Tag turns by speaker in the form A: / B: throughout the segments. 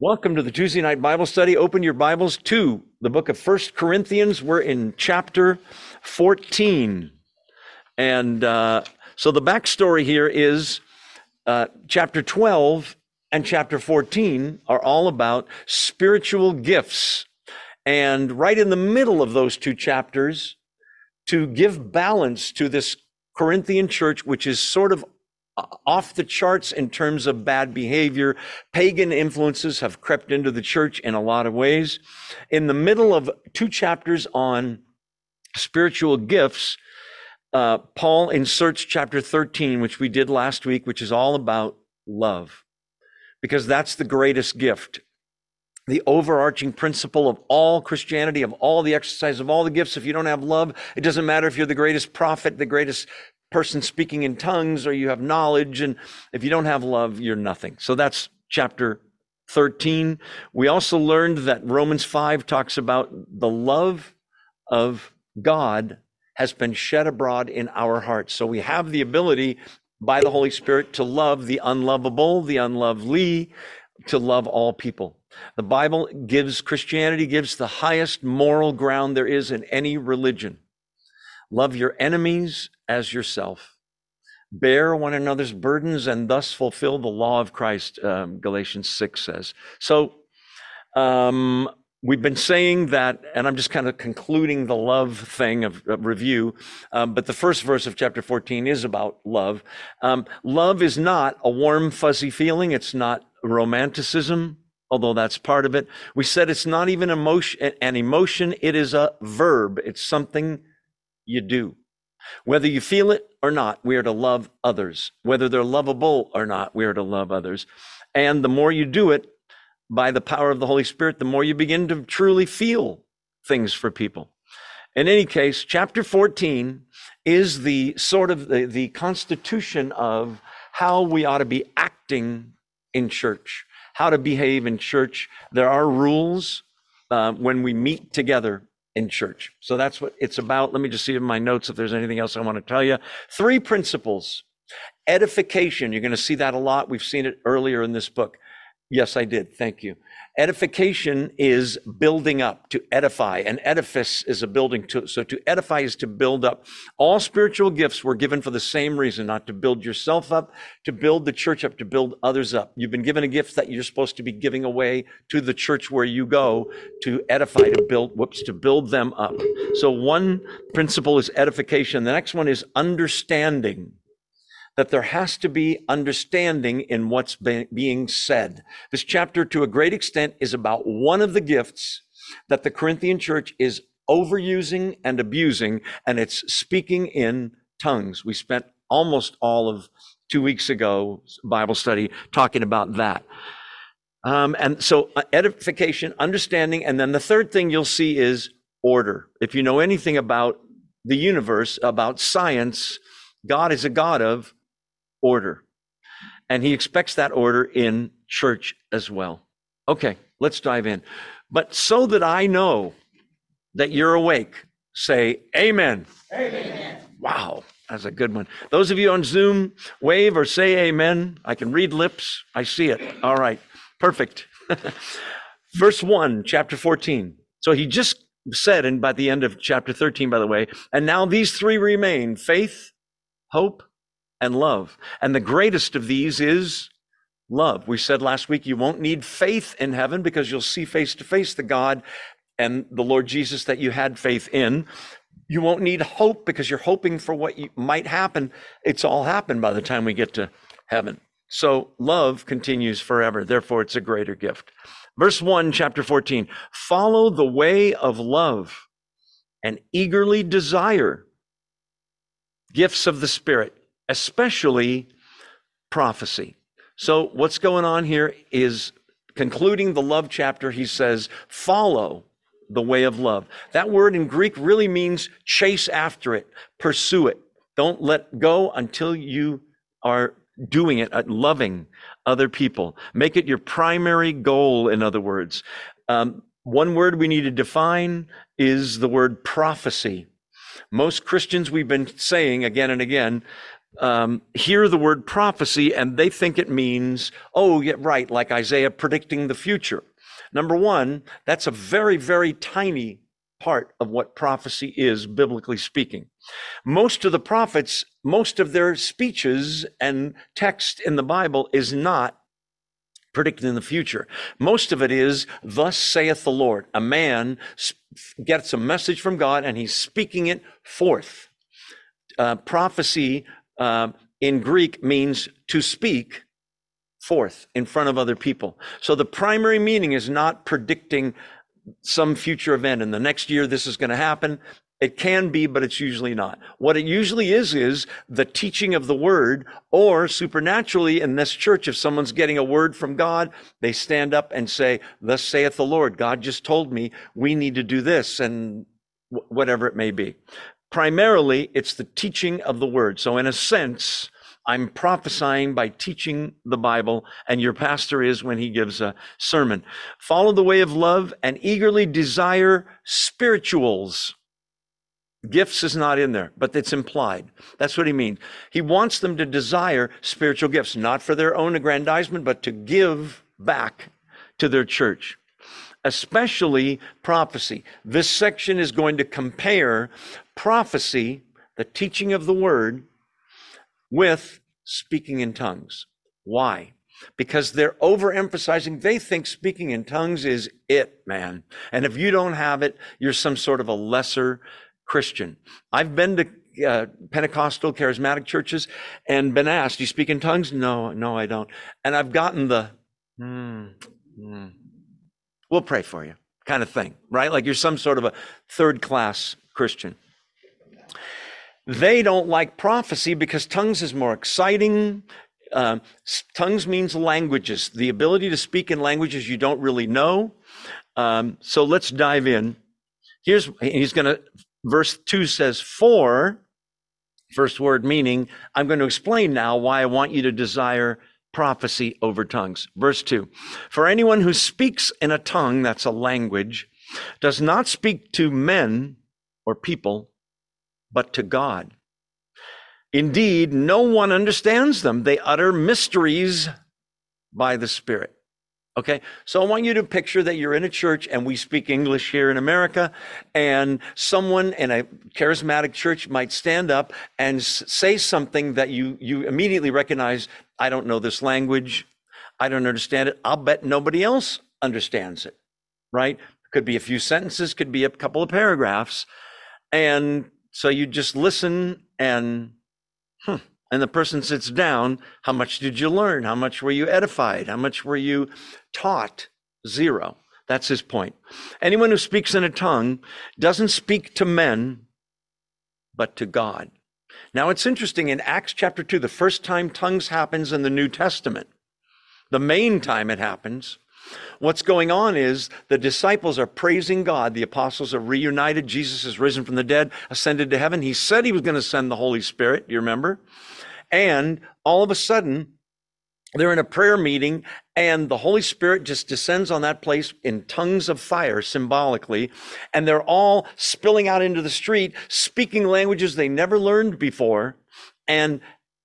A: Welcome to the Tuesday night Bible study. Open your Bibles to the book of First Corinthians. We're in chapter 14. And uh, so the backstory here is uh, chapter 12 and chapter 14 are all about spiritual gifts. And right in the middle of those two chapters, to give balance to this Corinthian church, which is sort of off the charts in terms of bad behavior. Pagan influences have crept into the church in a lot of ways. In the middle of two chapters on spiritual gifts, uh, Paul inserts chapter 13, which we did last week, which is all about love, because that's the greatest gift. The overarching principle of all Christianity, of all the exercise, of all the gifts. If you don't have love, it doesn't matter if you're the greatest prophet, the greatest person speaking in tongues or you have knowledge. And if you don't have love, you're nothing. So that's chapter 13. We also learned that Romans 5 talks about the love of God has been shed abroad in our hearts. So we have the ability by the Holy Spirit to love the unlovable, the unlovely, to love all people. The Bible gives, Christianity gives the highest moral ground there is in any religion. Love your enemies as yourself. Bear one another's burdens and thus fulfill the law of Christ, um, Galatians 6 says. So, um, we've been saying that, and I'm just kind of concluding the love thing of, of review. Um, but the first verse of chapter 14 is about love. Um, love is not a warm, fuzzy feeling. It's not romanticism, although that's part of it. We said it's not even emotion, an emotion. It is a verb. It's something you do. Whether you feel it or not, we are to love others. Whether they're lovable or not, we are to love others. And the more you do it by the power of the Holy Spirit, the more you begin to truly feel things for people. In any case, chapter 14 is the sort of the, the constitution of how we ought to be acting in church, how to behave in church. There are rules uh, when we meet together in church. So that's what it's about. Let me just see in my notes if there's anything else I want to tell you. Three principles. Edification. You're going to see that a lot. We've seen it earlier in this book. Yes, I did. Thank you. Edification is building up, to edify. An edifice is a building. To, so to edify is to build up. All spiritual gifts were given for the same reason, not to build yourself up, to build the church up, to build others up. You've been given a gift that you're supposed to be giving away to the church where you go to edify, to build, whoops, to build them up. So one principle is edification. The next one is understanding that there has to be understanding in what's being said. This chapter, to a great extent, is about one of the gifts that the Corinthian church is overusing and abusing, and it's speaking in tongues. We spent almost all of two weeks ago Bible study talking about that. Um, and so uh, edification, understanding, and then the third thing you'll see is order. If you know anything about the universe, about science, God is a God of order. And he expects that order in church as well. Okay, let's dive in. But so that I know that you're awake, say amen. Amen. Wow, that's a good one. Those of you on Zoom, wave or say amen. I can read lips. I see it. All right, perfect. Verse 1, chapter 14. So he just said, and by the end of chapter 13, by the way, and now these three remain faith, hope, and love. And the greatest of these is love. We said last week you won't need faith in heaven because you'll see face to face the God and the Lord Jesus that you had faith in. You won't need hope because you're hoping for what you, might happen. It's all happened by the time we get to heaven. So love continues forever. Therefore, it's a greater gift. Verse 1, chapter 14 follow the way of love and eagerly desire gifts of the Spirit especially prophecy. So, what's going on here is concluding the love chapter, he says, follow the way of love. That word in Greek really means chase after it, pursue it. Don't let go until you are doing it, uh, loving other people. Make it your primary goal, in other words. Um, one word we need to define is the word prophecy. Most Christians, we've been saying again and again, um, hear the word prophecy and they think it means, oh, yeah, right, like Isaiah predicting the future. Number one, that's a very, very tiny part of what prophecy is, biblically speaking. Most of the prophets, most of their speeches and text in the Bible is not predicting the future. Most of it is, thus saith the Lord. A man gets a message from God and he's speaking it forth. Uh, prophecy uh, in Greek means to speak forth in front of other people. So the primary meaning is not predicting some future event and the next year this is going to happen. It can be, but it's usually not. What it usually is, is the teaching of the word or supernaturally in this church, if someone's getting a word from God, they stand up and say, thus saith the Lord. God just told me we need to do this and whatever it may be. Primarily, it's the teaching of the word. So in a sense, I'm prophesying by teaching the Bible, and your pastor is when he gives a sermon. Follow the way of love and eagerly desire spirituals. Gifts is not in there, but it's implied. That's what he means. He wants them to desire spiritual gifts, not for their own aggrandizement, but to give back to their church, especially prophecy. This section is going to compare prophecy, the teaching of the word, with speaking in tongues. Why? Because they're overemphasizing, they think speaking in tongues is it, man. And if you don't have it, you're some sort of a lesser Christian. I've been to uh, Pentecostal charismatic churches and been asked, "Do you speak in tongues?" No, no, I don't. And I've gotten the, hmm, hmm, we'll pray for you kind of thing, right? Like you're some sort of a third class Christian. They don't like prophecy because tongues is more exciting. Uh, tongues means languages, the ability to speak in languages you don't really know. Um, so let's dive in. Here's, he's going to, verse 2 says, For, first word meaning, I'm going to explain now why I want you to desire prophecy over tongues. Verse 2 For anyone who speaks in a tongue, that's a language, does not speak to men or people, but to God. Indeed, no one understands them. They utter mysteries by the Spirit. Okay, so I want you to picture that you're in a church and we speak English here in America, and someone in a charismatic church might stand up and say something that you, you immediately recognize I don't know this language, I don't understand it. I'll bet nobody else understands it, right? Could be a few sentences, could be a couple of paragraphs. And so you just listen and, hmm, and the person sits down. How much did you learn? How much were you edified? How much were you taught? Zero. That's his point. Anyone who speaks in a tongue doesn't speak to men, but to God. Now it's interesting in Acts chapter 2, the first time tongues happens in the New Testament, the main time it happens, What's going on is the disciples are praising God. The apostles are reunited. Jesus is risen from the dead, ascended to heaven. He said he was going to send the Holy Spirit. You remember? And all of a sudden, they're in a prayer meeting and the Holy Spirit just descends on that place in tongues of fire symbolically. And they're all spilling out into the street, speaking languages they never learned before. And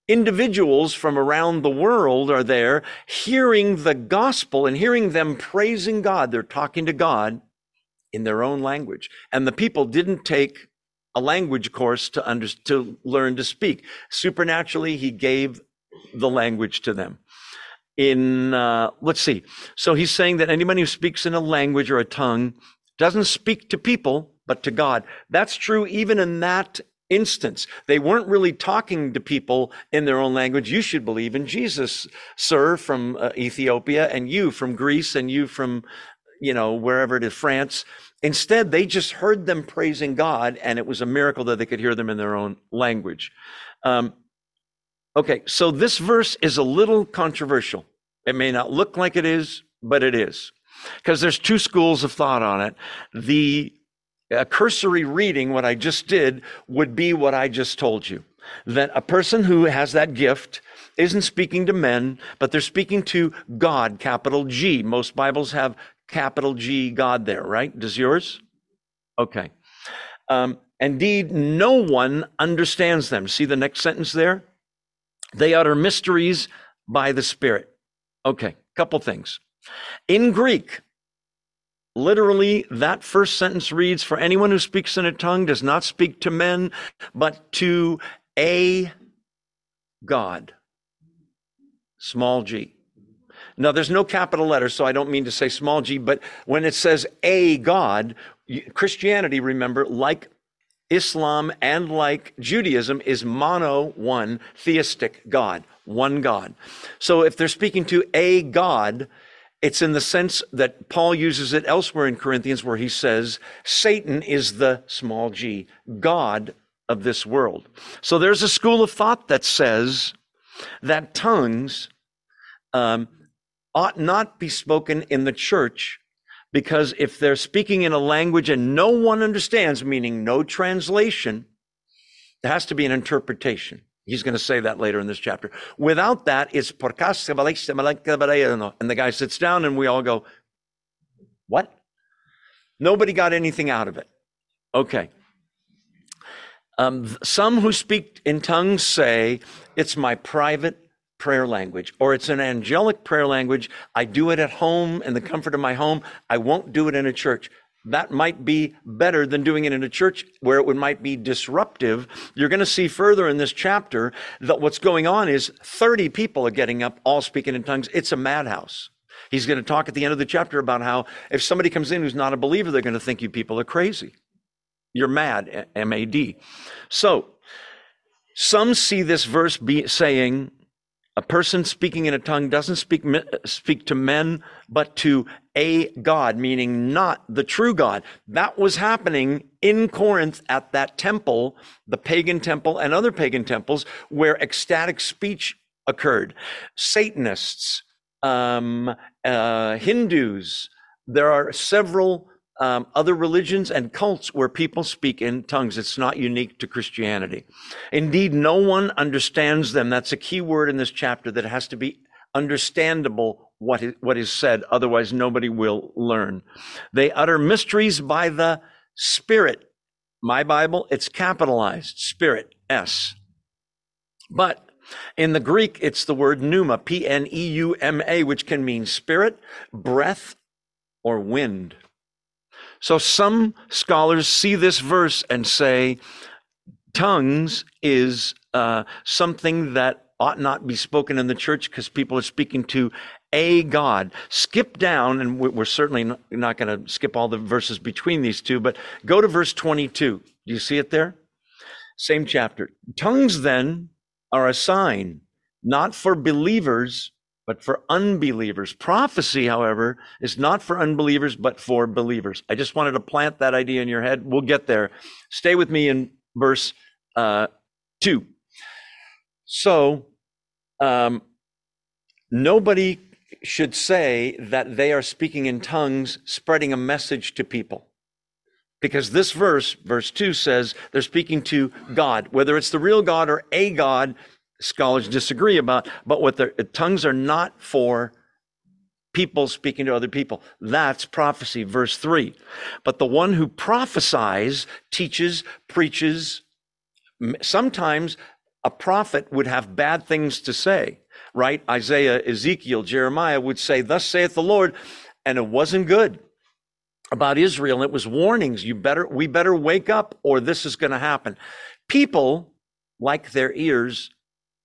A: individuals from around the world are there hearing the gospel and hearing them praising God. They're talking to God in their own language. And the people didn't take a language course to under, to learn to speak. Supernaturally, he gave the language to them. In, uh, let's see. So he's saying that anybody who speaks in a language or a tongue doesn't speak to people, but to God. That's true even in that instance. They weren't really talking to people in their own language. You should believe in Jesus, sir, from uh, Ethiopia, and you from Greece, and you from, you know, wherever it is, France. Instead, they just heard them praising God, and it was a miracle that they could hear them in their own language. Um, okay, so this verse is a little controversial. It may not look like it is, but it is. Because there's two schools of thought on it. The cursory reading, what I just did, would be what I just told you. That a person who has that gift isn't speaking to men, but they're speaking to God, capital G. Most Bibles have capital G God there, right? Does yours? Okay. Um, indeed, no one understands them. See the next sentence there? They utter mysteries by the Spirit. Okay, couple things. In Greek, literally, that first sentence reads For anyone who speaks in a tongue does not speak to men, but to a God. Small g. Now, there's no capital letters, so I don't mean to say small g, but when it says a God, Christianity, remember, like Islam and like Judaism, is mono one theistic God, one God. So if they're speaking to a God, it's in the sense that Paul uses it elsewhere in Corinthians, where he says, Satan is the small g, God of this world. So there's a school of thought that says that tongues um, ought not be spoken in the church because if they're speaking in a language and no one understands, meaning no translation, there has to be an interpretation. He's going to say that later in this chapter. Without that, it's and the guy sits down and we all go, What? Nobody got anything out of it. Okay. Um, some who speak in tongues say, It's my private prayer language, or it's an angelic prayer language. I do it at home in the comfort of my home. I won't do it in a church. That might be better than doing it in a church where it would, might be disruptive. You're going to see further in this chapter that what's going on is 30 people are getting up, all speaking in tongues. It's a madhouse. He's going to talk at the end of the chapter about how if somebody comes in who's not a believer, they're going to think you people are crazy. You're mad, M A D. So, some see this verse be saying a person speaking in a tongue doesn't speak, speak to men, but to a God, meaning not the true God. That was happening in Corinth at that temple, the pagan temple and other pagan temples where ecstatic speech occurred. Satanists, um, uh, Hindus, there are several um, other religions and cults where people speak in tongues. It's not unique to Christianity. Indeed, no one understands them. That's a key word in this chapter that has to be understandable what is, what is said. Otherwise, nobody will learn. They utter mysteries by the Spirit. My Bible, it's capitalized Spirit, S. But in the Greek, it's the word pneuma, P N E U M A, which can mean spirit, breath, or wind. So some scholars see this verse and say, tongues is uh, something that ought not be spoken in the church because people are speaking to a God. Skip down, and we're certainly not going to skip all the verses between these two, but go to verse 22. Do you see it there? Same chapter. Tongues then are a sign, not for believers, but for unbelievers. Prophecy, however, is not for unbelievers, but for believers. I just wanted to plant that idea in your head. We'll get there. Stay with me in verse uh, 2. So, um, nobody should say that they are speaking in tongues, spreading a message to people. Because this verse, verse 2, says they're speaking to God. Whether it's the real God or a God, scholars disagree about, but what their tongues are not for people speaking to other people. That's prophecy, verse 3. But the one who prophesies, teaches, preaches, sometimes a prophet would have bad things to say, right? Isaiah, Ezekiel, Jeremiah would say, Thus saith the Lord, and it wasn't good about Israel. It was warnings. You better, we better wake up or this is going to happen. People like their ears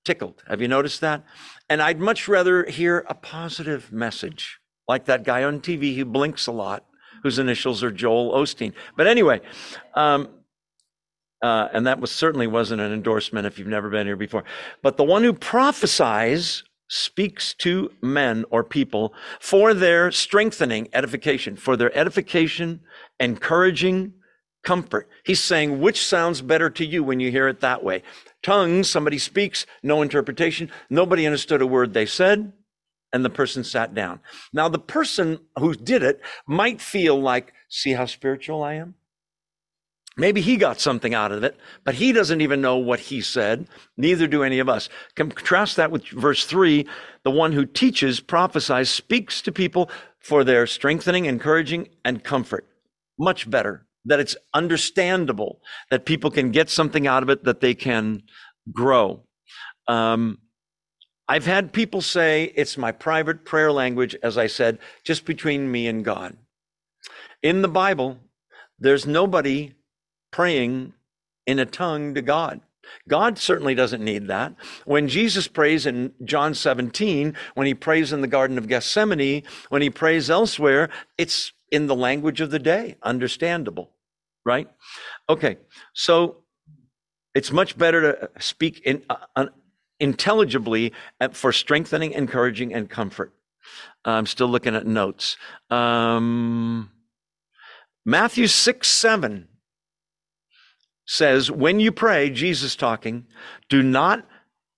A: tickled. Have you noticed that? And I'd much rather hear a positive message, like that guy on TV who blinks a lot, whose initials are Joel Osteen. But anyway, um, uh, and that was certainly wasn't an endorsement if you've never been here before. But the one who prophesies speaks to men or people for their strengthening, edification, for their edification, encouraging, comfort. He's saying, which sounds better to you when you hear it that way? Tongues, somebody speaks, no interpretation. Nobody understood a word they said, and the person sat down. Now, the person who did it might feel like, see how spiritual I am? Maybe he got something out of it, but he doesn't even know what he said. Neither do any of us. Contrast that with verse three. The one who teaches, prophesies, speaks to people for their strengthening, encouraging, and comfort. Much better that it's understandable, that people can get something out of it, that they can grow. Um, I've had people say it's my private prayer language, as I said, just between me and God. In the Bible, there's nobody praying in a tongue to God. God certainly doesn't need that. When Jesus prays in John 17, when he prays in the Garden of Gethsemane, when he prays elsewhere, it's in the language of the day, understandable, right? Okay, so it's much better to speak in, uh, intelligibly for strengthening, encouraging, and comfort. I'm still looking at notes. Um, Matthew 6 7 says, When you pray, Jesus talking, do not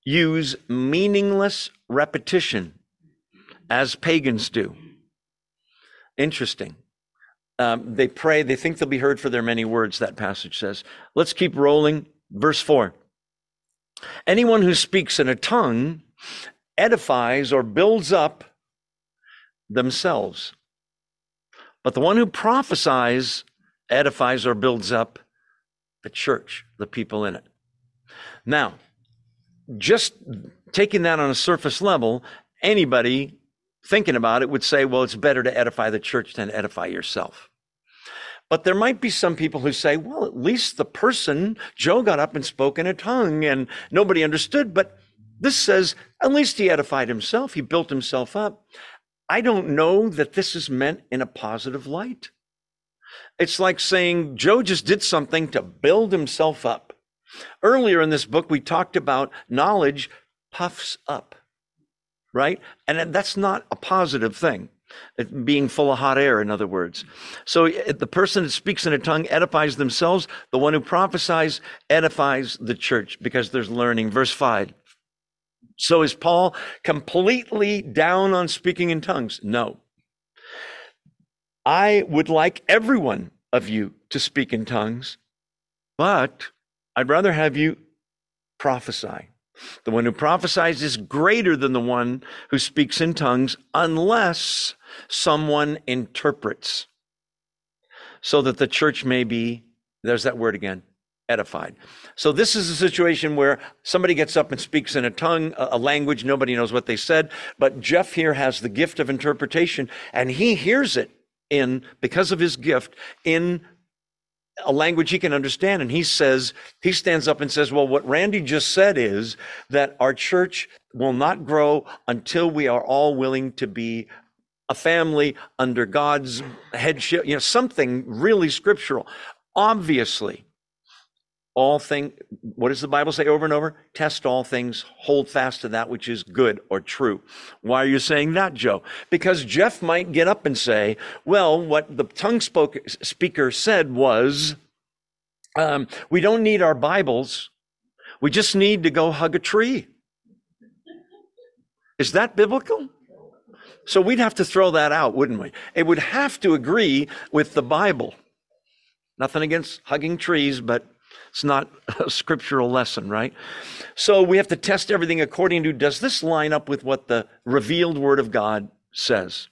A: use meaningless repetition as pagans do. Interesting. Um, they pray, they think they'll be heard for their many words, that passage says. Let's keep rolling. Verse 4. Anyone who speaks in a tongue edifies or builds up themselves. But the one who prophesies edifies or builds up the church, the people in it. Now, just taking that on a surface level, anybody thinking about it would say, well, it's better to edify the church than edify yourself. But there might be some people who say, well, at least the person, Joe got up and spoke in a tongue and nobody understood. But this says, at least he edified himself, he built himself up. I don't know that this is meant in a positive light. It's like saying Joe just did something to build himself up. Earlier in this book, we talked about knowledge puffs up, right? And that's not a positive thing Uh, being full of hot air, in other words. So the person that speaks in a tongue edifies themselves. The one who prophesies edifies the church because there's learning. Verse 5. So is Paul completely down on speaking in tongues? No. I would like everyone of you to speak in tongues, but I'd rather have you prophesy. The one who prophesies is greater than the one who speaks in tongues unless someone interprets so that the church may be, there's that word again, edified. So this is a situation where somebody gets up and speaks in a tongue, a language, nobody knows what they said, but Jeff here has the gift of interpretation and he hears it in, because of his gift, in a language he can understand. And he says, he stands up and says, well, what Randy just said is that our church will not grow until we are all willing to be a family under God's headship, you know, something really scriptural. Obviously, all thing what does the bible say over and over? Test all things hold fast to that which is good or true. Why are you saying that joe? Because jeff might get up and say well what the tongue spoke, speaker said was um, we don't need our bibles. We just need to go hug a tree. Is that biblical so we'd have to throw that out wouldn't we it would have to agree with the bible nothing against hugging trees but it's not a scriptural lesson, right? So we have to test everything according to does this line up with what the revealed word of God says?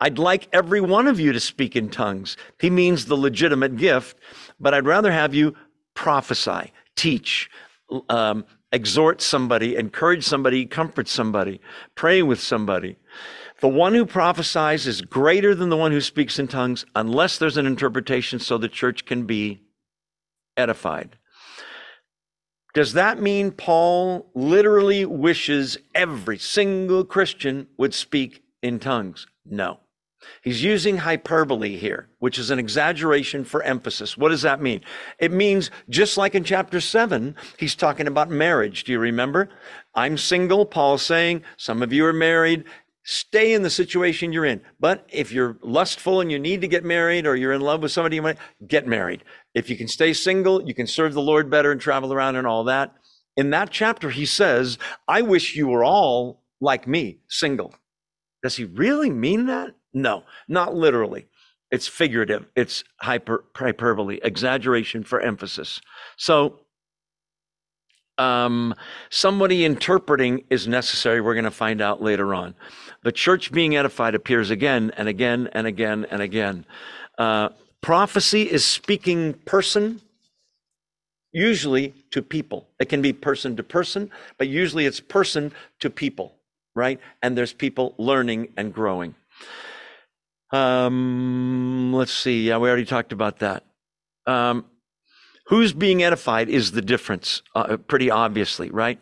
A: I'd like every one of you to speak in tongues. He means the legitimate gift, but I'd rather have you prophesy, teach, um, exhort somebody, encourage somebody, comfort somebody, pray with somebody. The one who prophesies is greater than the one who speaks in tongues unless there's an interpretation so the church can be edified. Does that mean Paul literally wishes every single Christian would speak in tongues? No. He's using hyperbole here, which is an exaggeration for emphasis. What does that mean? It means just like in chapter 7, he's talking about marriage. Do you remember? I'm single, Paul's saying, some of you are married. Stay in the situation you're in. But if you're lustful and you need to get married or you're in love with somebody, you might get married. If you can stay single, you can serve the Lord better and travel around and all that. In that chapter, he says, I wish you were all like me, single. Does he really mean that? No, not literally. It's figurative. It's hyper, hyperbole, exaggeration for emphasis. So, um, somebody interpreting is necessary. We're going to find out later on. The church being edified appears again and again and again and again. Uh, Prophecy is speaking person usually to people. It can be person to person, but usually it's person to people, right? And there's people learning and growing. Um, let's see. Yeah, we already talked about that. Um, who's being edified is the difference, uh, pretty obviously, right?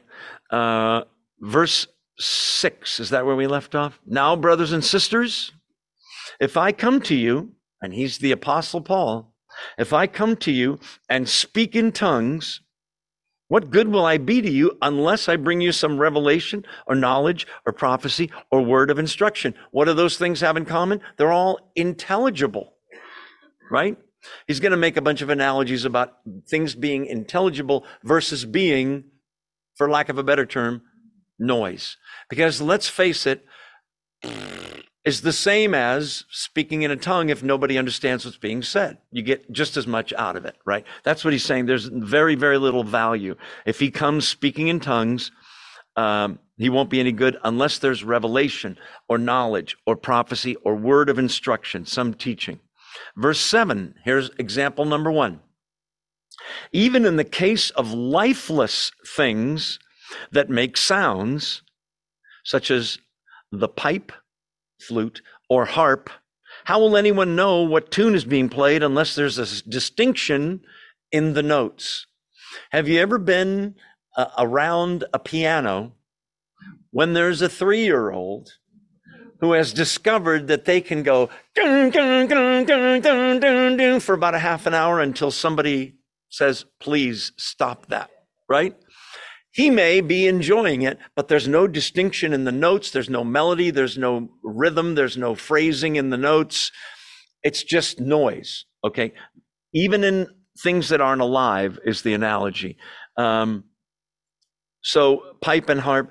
A: Uh, verse six, is that where we left off? Now, brothers and sisters, if I come to you, and he's the apostle Paul, if I come to you and speak in tongues, what good will I be to you unless I bring you some revelation or knowledge or prophecy or word of instruction? What do those things have in common? They're all intelligible, right? He's going to make a bunch of analogies about things being intelligible versus being, for lack of a better term, noise. Because let's face it, is the same as speaking in a tongue if nobody understands what's being said. You get just as much out of it, right? That's what he's saying. There's very, very little value. If he comes speaking in tongues, um, he won't be any good unless there's revelation or knowledge or prophecy or word of instruction, some teaching. Verse 7, here's example number one. Even in the case of lifeless things that make sounds, such as the pipe, flute, or harp, how will anyone know what tune is being played unless there's a distinction in the notes? Have you ever been uh, around a piano when there's a three year old who has discovered that they can go dun, dun, dun, for about a half an hour until somebody says, please stop that, right? He may be enjoying it, but there's no distinction in the notes. There's no melody. There's no rhythm. There's no phrasing in the notes. It's just noise. Okay. Even in things that aren't alive is the analogy. Um, so pipe and harp,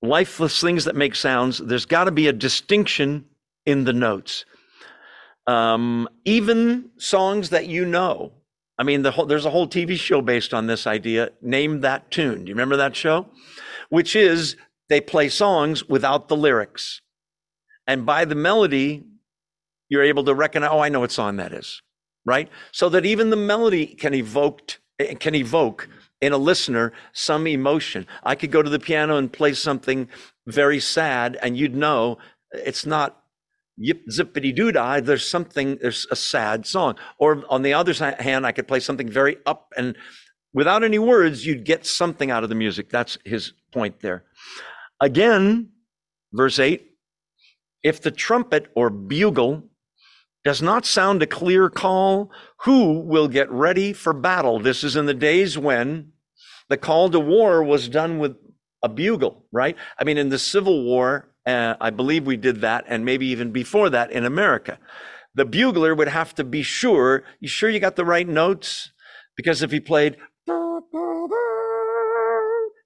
A: lifeless things that make sounds, there's got to be a distinction in the notes. Um, even songs that you know, I mean, the whole, there's a whole TV show based on this idea. Name that tune. Do you remember that show? Which is they play songs without the lyrics. And by the melody, you're able to recognize, oh, I know what song that is, right? So that even the melody can evoke, eh, can evoke in a listener some emotion. I could go to the piano and play something very sad, and you'd know it's not yip zippity doo dah, there's something, there's a sad song. Or on the other hand, I could play something very up and without any words, you'd get something out of the music. That's his point there. Again, verse 8 if the trumpet or bugle does not sound a clear call, who will get ready for battle? This is in the days when the call to war was done with a bugle, right? I mean, in the Civil War, uh, I believe we did that, and maybe even before that in America. The bugler would have to be sure, you sure you got the right notes? Because if he played,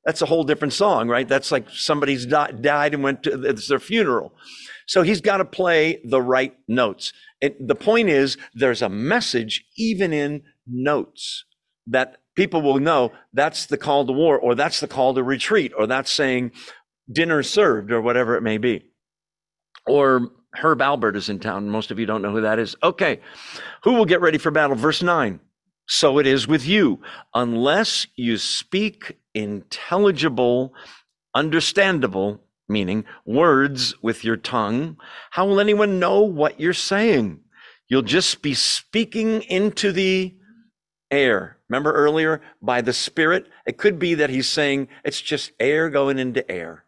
A: that's a whole different song, right? That's like somebody's di- died and went to it's their funeral. So he's got to play the right notes. And the point is, there's a message even in notes that people will know that's the call to war, or that's the call to retreat, or that's saying, dinner served or whatever it may be. Or Herb Alpert is in town. Most of you don't know who that is. Okay. Who will get ready for battle? Verse 9. So it is with you. Unless you speak intelligible, understandable, meaning words with your tongue, how will anyone know what you're saying? You'll just be speaking into the air. Remember earlier, by the Spirit? It could be that he's saying it's just air going into air.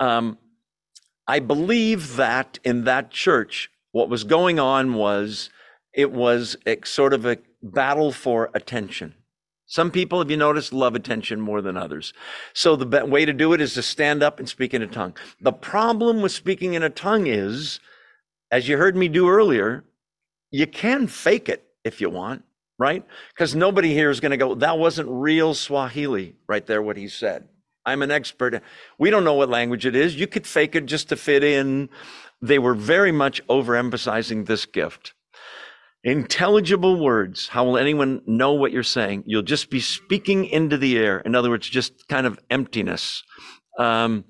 A: Um, I believe that in that church, what was going on was it was a, sort of a battle for attention. Some people, have you noticed, love attention more than others. So the way to do it is to stand up and speak in a tongue. The problem with speaking in a tongue is, as you heard me do earlier, you can fake it if you want, right? Because nobody here is going to go, that wasn't real Swahili right there, what he said. I'm an expert. We don't know what language it is. You could fake it just to fit in. They were very much overemphasizing this gift. Intelligible words. How will anyone know what you're saying? You'll just be speaking into the air. In other words, just kind of emptiness. Um,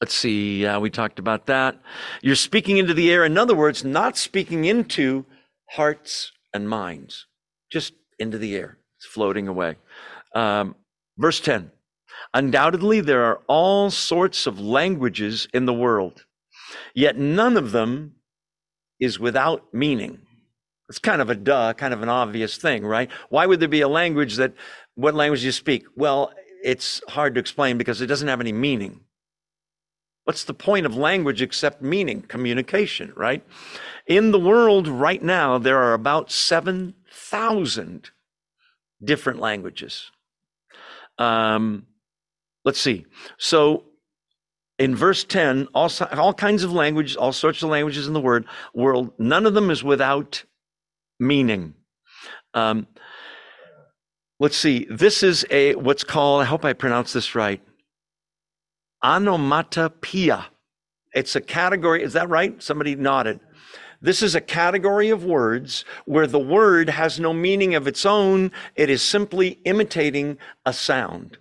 A: let's see. Uh, we talked about that. You're speaking into the air. In other words, not speaking into hearts and minds just into the air. It's floating away. Um, verse 10 Undoubtedly, there are all sorts of languages in the world, yet none of them is without meaning. It's kind of a duh, kind of an obvious thing, right? Why would there be a language that, what language do you speak? Well, it's hard to explain because it doesn't have any meaning. What's the point of language except meaning, communication, right? In the world right now, there are about 7,000 different languages. Um, let's see. So in verse 10, all, all kinds of languages, all sorts of languages in the word, world, none of them is without meaning. Um, let's see. This is a what's called, I hope I pronounce this right, onomatopoeia. It's a category, is that right? Somebody nodded. This is a category of words where the word has no meaning of its own. It is simply imitating a sound.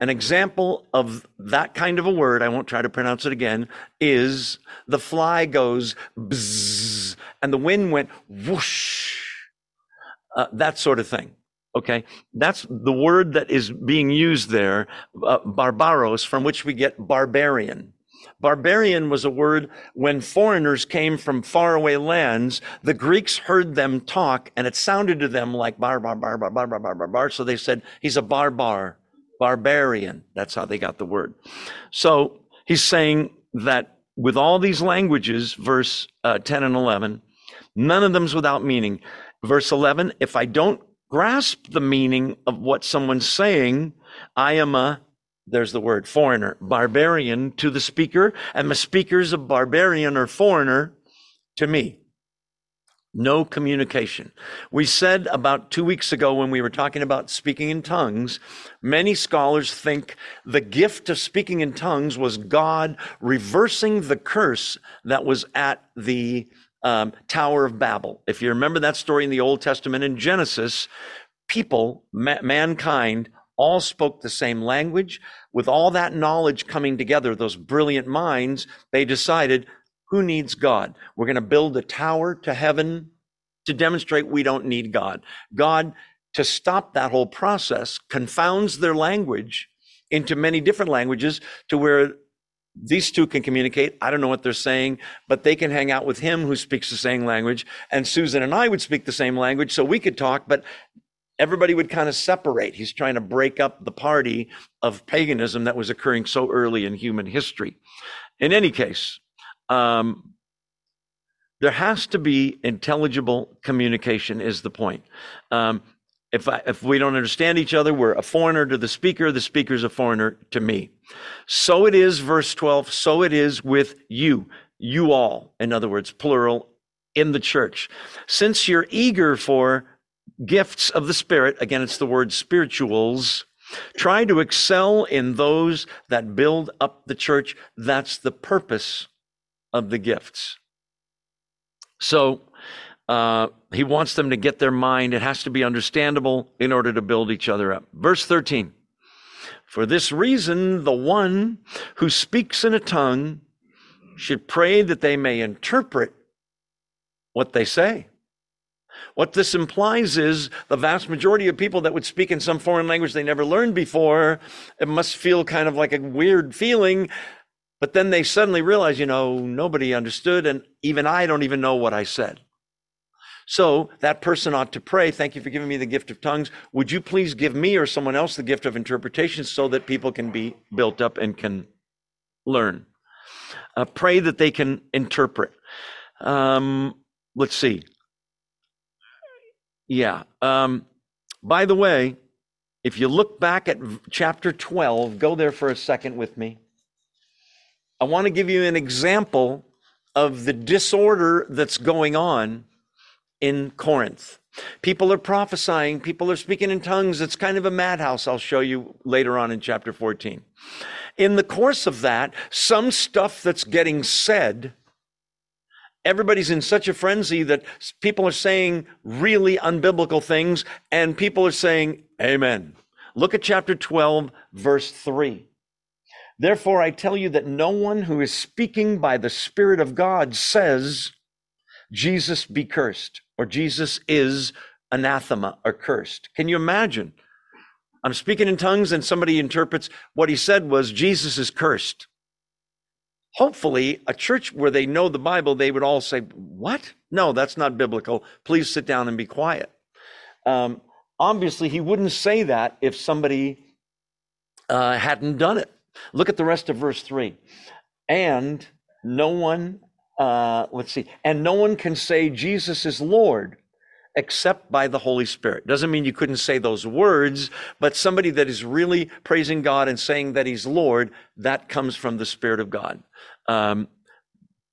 A: An example of that kind of a word, I won't try to pronounce it again, is the fly goes bzzz and the wind went whoosh. Uh, that sort of thing. Okay. That's the word that is being used there, uh, barbaros, from which we get barbarian. Barbarian was a word when foreigners came from faraway lands. The Greeks heard them talk and it sounded to them like bar, bar, bar, bar, bar, bar, bar, bar, bar. So they said, he's a barbar, barbarian. That's how they got the word. So he's saying that with all these languages, verse uh, 10 and 11, none of them's without meaning. Verse 11, if I don't grasp the meaning of what someone's saying, I am a there's the word foreigner, barbarian to the speaker, and the speaker's a barbarian or foreigner to me. No communication. We said about two weeks ago when we were talking about speaking in tongues, many scholars think the gift of speaking in tongues was God reversing the curse that was at the um, Tower of Babel. If you remember that story in the Old Testament in Genesis, people, ma- mankind, all spoke the same language. With all that knowledge coming together, those brilliant minds, they decided, who needs God? We're going to build a tower to heaven to demonstrate we don't need God. God, to stop that whole process, confounds their language into many different languages to where these two can communicate. I don't know what they're saying, but they can hang out with him who speaks the same language. And Susan and I would speak the same language, so we could talk, but everybody would kind of separate. He's trying to break up the party of paganism that was occurring so early in human history. In any case, um, there has to be intelligible communication, is the point. Um, if, I, if we don't understand each other, we're a foreigner to the speaker, the speaker's a foreigner to me. So it is, verse 12, so it is with you, you all, in other words, plural, in the church. Since you're eager for gifts of the Spirit, again, it's the word spirituals, try to excel in those that build up the church. That's the purpose of the gifts. So, uh, he wants them to get their mind. It has to be understandable in order to build each other up. Verse 13. For this reason, the one who speaks in a tongue should pray that they may interpret what they say. What this implies is the vast majority of people that would speak in some foreign language they never learned before, it must feel kind of like a weird feeling. But then they suddenly realize, you know, nobody understood, and even I don't even know what I said. So that person ought to pray, Thank you for giving me the gift of tongues. Would you please give me or someone else the gift of interpretation so that people can be built up and can learn? Uh, pray that they can interpret. Um, let's see. Yeah. Um, by the way, if you look back at chapter 12, go there for a second with me. I want to give you an example of the disorder that's going on in Corinth. People are prophesying, people are speaking in tongues. It's kind of a madhouse. I'll show you later on in chapter 14. In the course of that, some stuff that's getting said everybody's in such a frenzy that people are saying really unbiblical things and people are saying amen. Look at chapter 12, verse 3. Therefore, I tell you that no one who is speaking by the Spirit of God says, Jesus be cursed, or Jesus is anathema or cursed. Can you imagine? I'm speaking in tongues and somebody interprets what he said was Jesus is cursed. Hopefully, a church where they know the Bible, they would all say, What? No, that's not biblical. Please sit down and be quiet. Um, obviously, he wouldn't say that if somebody uh, hadn't done it. Look at the rest of verse 3. And no one, uh, let's see, and no one can say Jesus is Lord except by the Holy Spirit. Doesn't mean you couldn't say those words, but somebody that is really praising God and saying that He's Lord, that comes from the Spirit of God. Um,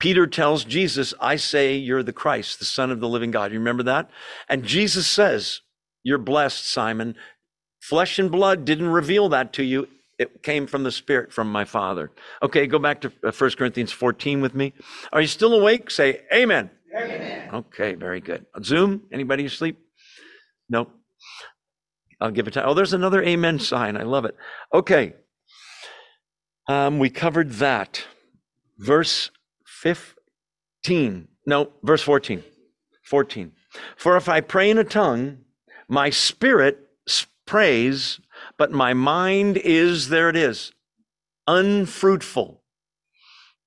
A: Peter tells Jesus, I say you're the Christ, the Son of the living God. You remember that? And Jesus says, You're blessed, Simon. Flesh and blood didn't reveal that to you. It came from the Spirit, from my Father. Okay, go back to 1 uh, Corinthians 14 with me. Are you still awake? Say, Amen. Amen. Okay, very good. Zoom, anybody asleep? Nope. I'll give it time. Oh, there's another amen sign. I love it. Okay. Um, we covered that. Verse 15. No, verse 14. 14. For if I pray in a tongue, my spirit prays, but my mind is, there it is, unfruitful.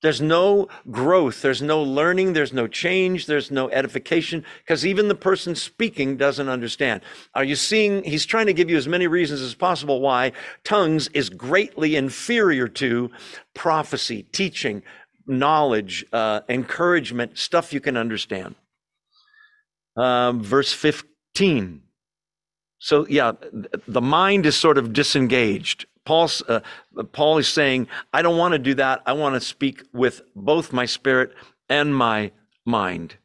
A: There's no growth, there's no learning, there's no change, there's no edification, because even the person speaking doesn't understand. Are you seeing? He's trying to give you as many reasons as possible why tongues is greatly inferior to prophecy, teaching, knowledge, uh, encouragement, stuff you can understand. Um, verse 15. So, yeah, the mind is sort of disengaged. Paul's, uh, Paul is saying, I don't want to do that. I want to speak with both my spirit and my mind.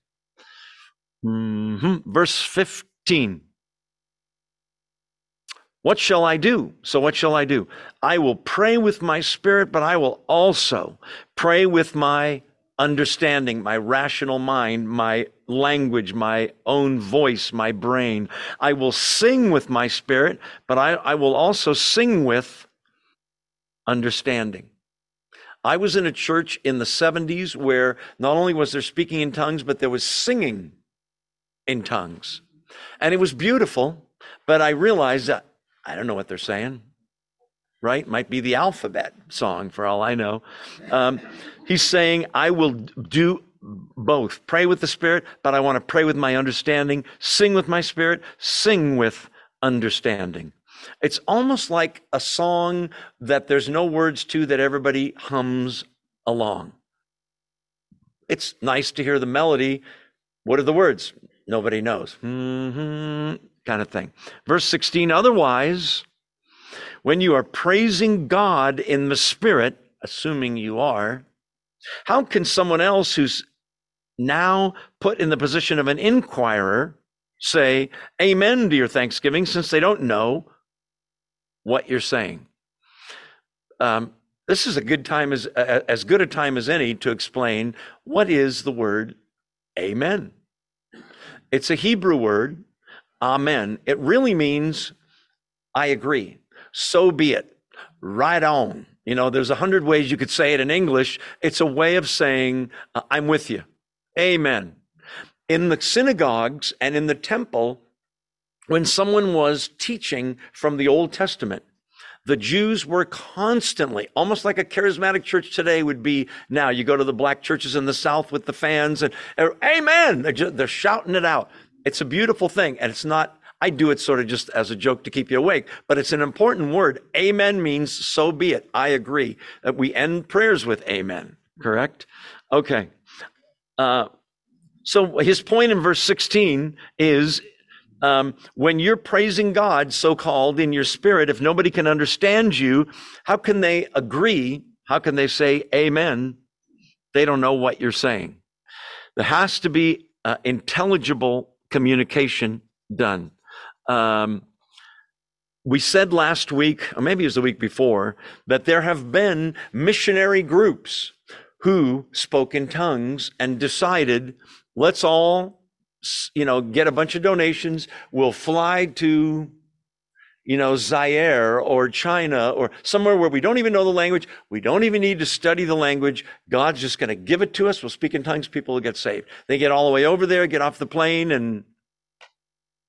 A: Mm-hmm. Verse 15. What shall I do? So, what shall I do? I will pray with my spirit, but I will also pray with my understanding, my rational mind, my language, my own voice, my brain. I will sing with my spirit, but I, I will also sing with understanding. I was in a church in the 70s where not only was there speaking in tongues, but there was singing in tongues. And it was beautiful, but I realized that I don't know what they're saying, right? Might be the alphabet song for all I know. Um, he's saying, I will do both pray with the Spirit, but I want to pray with my understanding, sing with my spirit, sing with understanding. It's almost like a song that there's no words to that everybody hums along. It's nice to hear the melody. What are the words? Nobody knows. Mm-hmm, kind of thing. Verse 16 Otherwise, when you are praising God in the Spirit, assuming you are, how can someone else who's now put in the position of an inquirer say amen to your thanksgiving since they don't know what you're saying. Um, this is a good time as as good a time as any to explain what is the word amen. It's a Hebrew word, amen. It really means I agree. So be it. Right on. You know, there's a hundred ways you could say it in English. It's a way of saying uh, I'm with you. Amen. In the synagogues and in the temple, when someone was teaching from the Old Testament, the Jews were constantly, almost like a charismatic church today would be now. You go to the black churches in the South with the fans and, amen. They're, just, they're shouting it out. It's a beautiful thing. And it's not, I do it sort of just as a joke to keep you awake, but it's an important word. Amen means so be it. I agree. That we end prayers with amen, correct? Okay. Uh, so his point in verse 16 is um, when you're praising God, so called, in your spirit, if nobody can understand you, how can they agree? How can they say amen? They don't know what you're saying. There has to be uh, intelligible communication done. Um, we said last week, or maybe it was the week before, that there have been missionary groups who spoke in tongues and decided, let's all you know, get a bunch of donations. We'll fly to, you know, Zaire or China or somewhere where we don't even know the language. We don't even need to study the language. God's just going to give it to us. We'll speak in tongues. People will get saved. They get all the way over there, get off the plane, and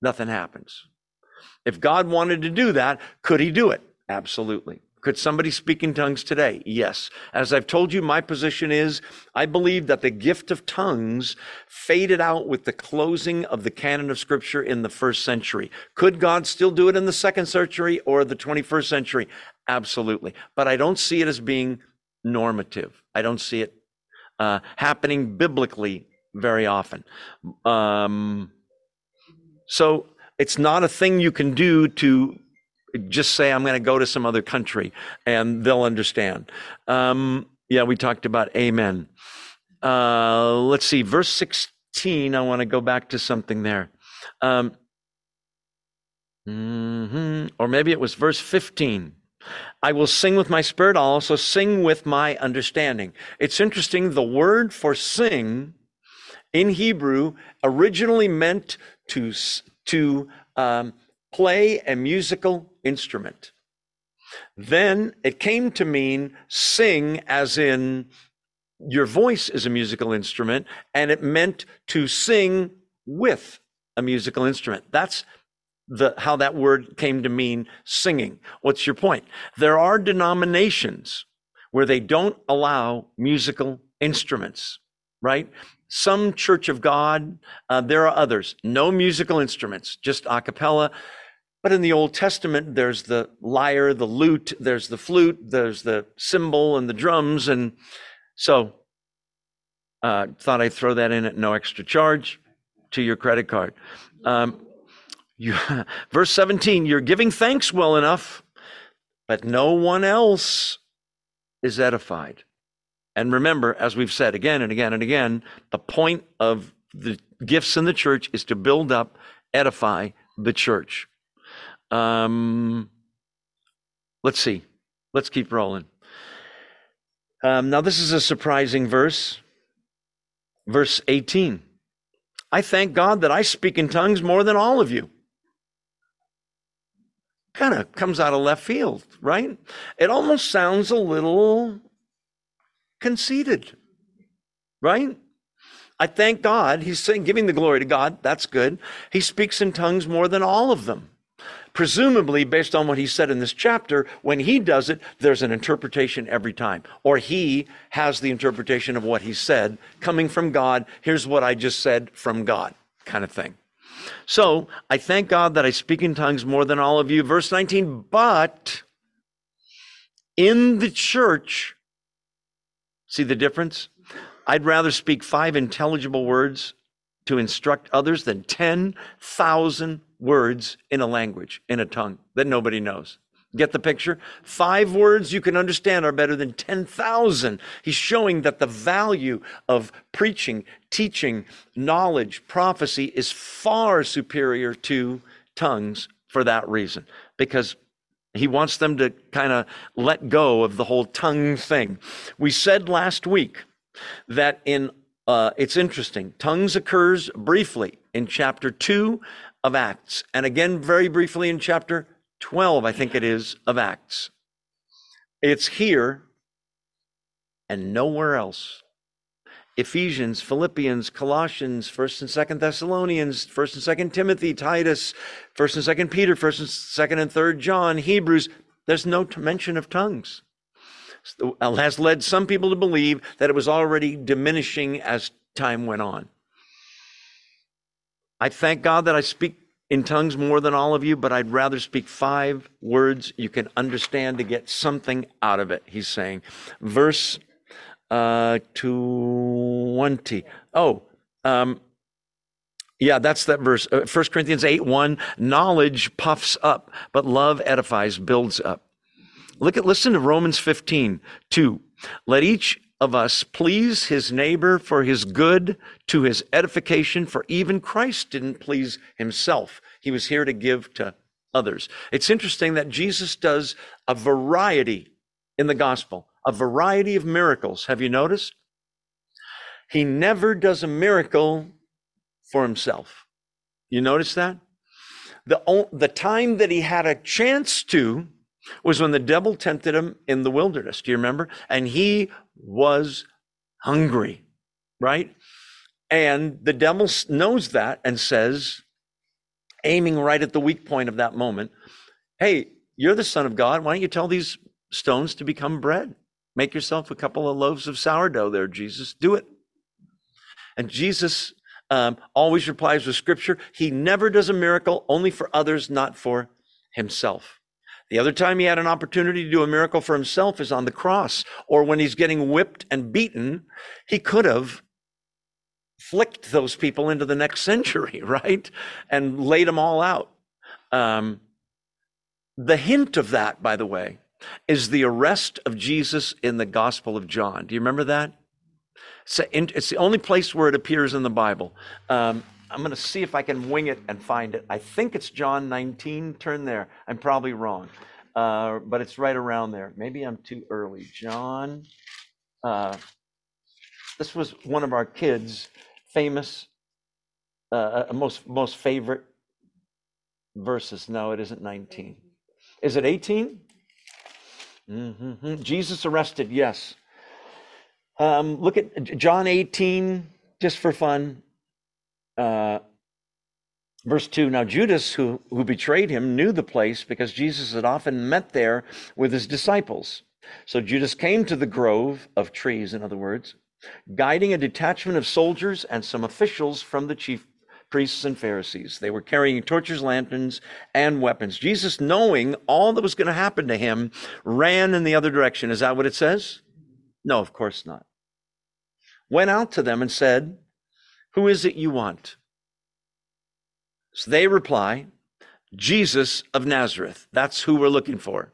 A: nothing happens. If God wanted to do that, could he do it? Absolutely. Could somebody speak in tongues today? Yes. As I've told you, my position is I believe that the gift of tongues faded out with the closing of the canon of scripture in the first century. Could God still do it in the second century or the 21st century? Absolutely. But I don't see it as being normative. I don't see it uh, happening biblically very often. Um, so it's not a thing you can do to just say, I'm going to go to some other country and they'll understand. Um, yeah, we talked about amen. Uh, let's see, verse 16. I want to go back to something there. Um, mm-hmm, or maybe it was verse 15. I will sing with my spirit. I'll also sing with my understanding. It's interesting. The word for sing in Hebrew originally meant to, to um, play a musical instrument. Then it came to mean sing, as in your voice is a musical instrument, and it meant to sing with a musical instrument. That's the how that word came to mean singing. What's your point? There are denominations where they don't allow musical instruments, right? Some Church of God, uh, there are others, no musical instruments, just a cappella. But in the Old Testament, there's the lyre, the lute, there's the flute, there's the cymbal and the drums. And so uh, thought I'd throw that in at no extra charge to your credit card. Um, you, verse 17, you're giving thanks well enough, but no one else is edified. And remember, as we've said again and again and again, the point of the gifts in the church is to build up, edify the church. Um, let's see. Let's keep rolling. Um, now, this is a surprising verse. Verse 18. I thank God that I speak in tongues more than all of you. Kind of comes out of left field, right? It almost sounds a little conceited, right? I thank God. He's saying, giving the glory to God. That's good. He speaks in tongues more than all of them. Presumably, based on what he said in this chapter, when he does it, there's an interpretation every time. Or he has the interpretation of what he said coming from God. Here's what I just said from God, kind of thing. So I thank God that I speak in tongues more than all of you. Verse 19, but in the church, see the difference? I'd rather speak five intelligible words to instruct others than 10,000 words in a language, in a tongue that nobody knows. Get the picture? Five words you can understand are better than 10,000. He's showing that the value of preaching, teaching, knowledge, prophecy is far superior to tongues for that reason, because he wants them to kind of let go of the whole tongue thing. We said last week that in uh, it's interesting. Tongues occurs briefly in chapter 2 of Acts, and again very briefly in chapter 12, I think it is, of Acts. It's here and nowhere else. Ephesians, Philippians, Colossians, 1st and 2nd Thessalonians, 1st and 2nd Timothy, Titus, 1st and 2nd Peter, 1st and 2nd and 3rd John, Hebrews, there's no mention of tongues. Uh, has led some people to believe that it was already diminishing as time went on. I thank God that I speak in tongues more than all of you, but I'd rather speak five words you can understand to get something out of it, he's saying. Verse uh, 20. Oh, um, yeah, that's that verse. Uh, 1 Corinthians 8 1. Knowledge puffs up, but love edifies, builds up. Look at, listen to Romans 15 2. Let each of us please his neighbor for his good to his edification, for even Christ didn't please himself. He was here to give to others. It's interesting that Jesus does a variety in the gospel, a variety of miracles. Have you noticed? He never does a miracle for himself. You notice that? The, the time that he had a chance to was when the devil tempted him in the wilderness. Do you remember? And he was hungry, right? And the devil knows that and says, aiming right at the weak point of that moment. Hey, you're the Son of God. Why don't you tell these stones to become bread? Make yourself a couple of loaves of sourdough there, Jesus. Do it. And Jesus um, always replies with scripture. He never does a miracle only for others, not for himself. The other time he had an opportunity to do a miracle for himself is on the cross, or when he's getting whipped and beaten. He could have flicked those people into the next century, right? And laid them all out. Um, the hint of that, by the way, is the arrest of Jesus in the Gospel of John. Do you remember that? It's the only place where it appears in the Bible. Um, I'm going to see if I can wing it and find it. I think it's John 19. Turn there. I'm probably wrong, uh, but it's right around there. Maybe I'm too early. John. Uh, this was one of our kids' famous, uh, uh most most favorite verses. No, it isn't 19. Is it 18? Mm-hmm. Jesus arrested, yes. Um, look at John 18, just for fun. Uh, verse 2 Now Judas, who, who betrayed him, knew the place because Jesus had often met there with his disciples. So Judas came to the grove of trees, in other words, guiding a detachment of soldiers and some officials from the chief priests and Pharisees. They were carrying torches, lanterns, and weapons. Jesus, knowing all that was going to happen to him, ran in the other direction. Is that what it says? No, of course not. Went out to them and said, Who is it you want? So they reply, Jesus of Nazareth. That's who we're looking for,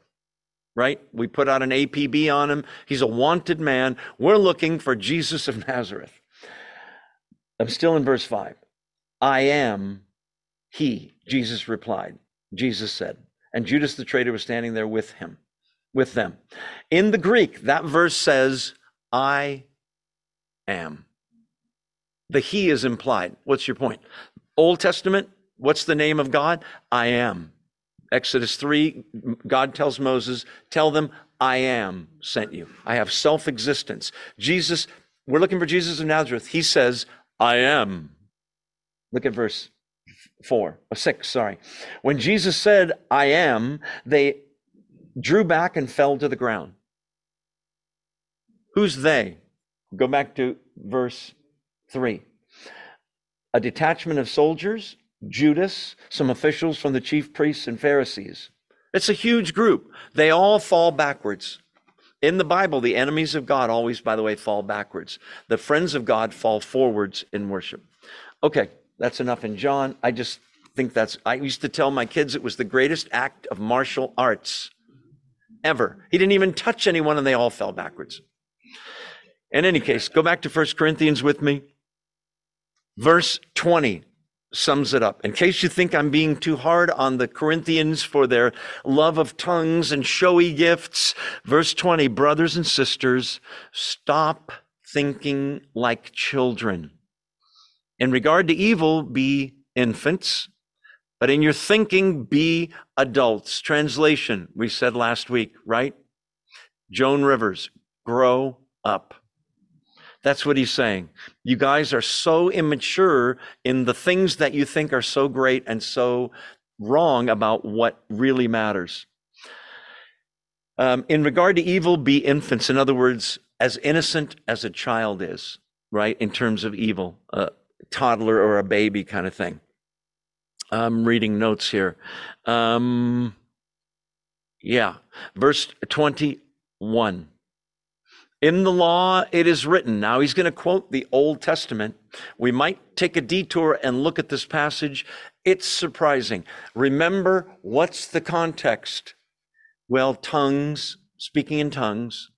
A: right? We put out an APB on him. He's a wanted man. We're looking for Jesus of Nazareth. I'm still in verse 5. I am he, Jesus replied. Jesus said. And Judas the traitor was standing there with him, with them. In the Greek, that verse says, I am. The he is implied. What's your point? Old Testament, what's the name of God? I am. Exodus 3, God tells Moses, Tell them, I am sent you. I have self existence. Jesus, we're looking for Jesus of Nazareth. He says, I am Look at verse 4, or 6, sorry. When Jesus said, I am, they drew back and fell to the ground. Who's they? Go back to verse 3. A detachment of soldiers, Judas, some officials from the chief priests and Pharisees. It's a huge group. They all fall backwards. In the Bible, the enemies of God always, by the way, fall backwards. The friends of God fall forwards in worship. Okay, that's enough in John. I just think that's, I used to tell my kids it was the greatest act of martial arts ever. He didn't even touch anyone and they all fell backwards. In any case, go back to 1 Corinthians with me. Verse 20 sums it up. In case you think I'm being too hard on the Corinthians for their love of tongues and showy gifts, verse 20, brothers and sisters, stop thinking like children. In regard to evil, be infants, but in your thinking, be adults. Translation, we said last week, right? Joan Rivers, grow up. That's what he's saying. You guys are so immature in the things that you think are so great and so wrong about what really matters. Um, in regard to evil, be infants. In other words, as innocent as a child is, right? In terms of evil. Uh, toddler or a baby kind of thing. I'm reading notes here. Um, yeah, verse 21. In the law, it is written. Now he's going to quote the Old Testament. We might take a detour and look at this passage. It's surprising. Remember, what's the context? Well, tongues, speaking in tongues,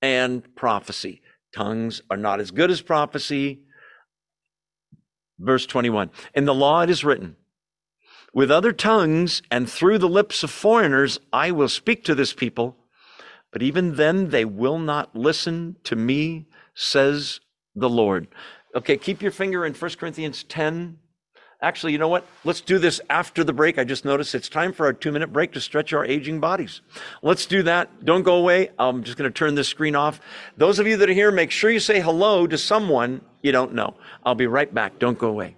A: and prophecy. Tongues are not as good as prophecy. Verse 21 In the law it is written, With other tongues and through the lips of foreigners I will speak to this people, but even then they will not listen to me, says the Lord. Okay, keep your finger in 1 Corinthians 10. Actually, you know what? Let's do this after the break. I just noticed it's time for our two minute break to stretch our aging bodies. Let's do that. Don't go away. I'm just going to turn this screen off. Those of you that are here, make sure you say hello to someone you don't know. I'll be right back. Don't go away.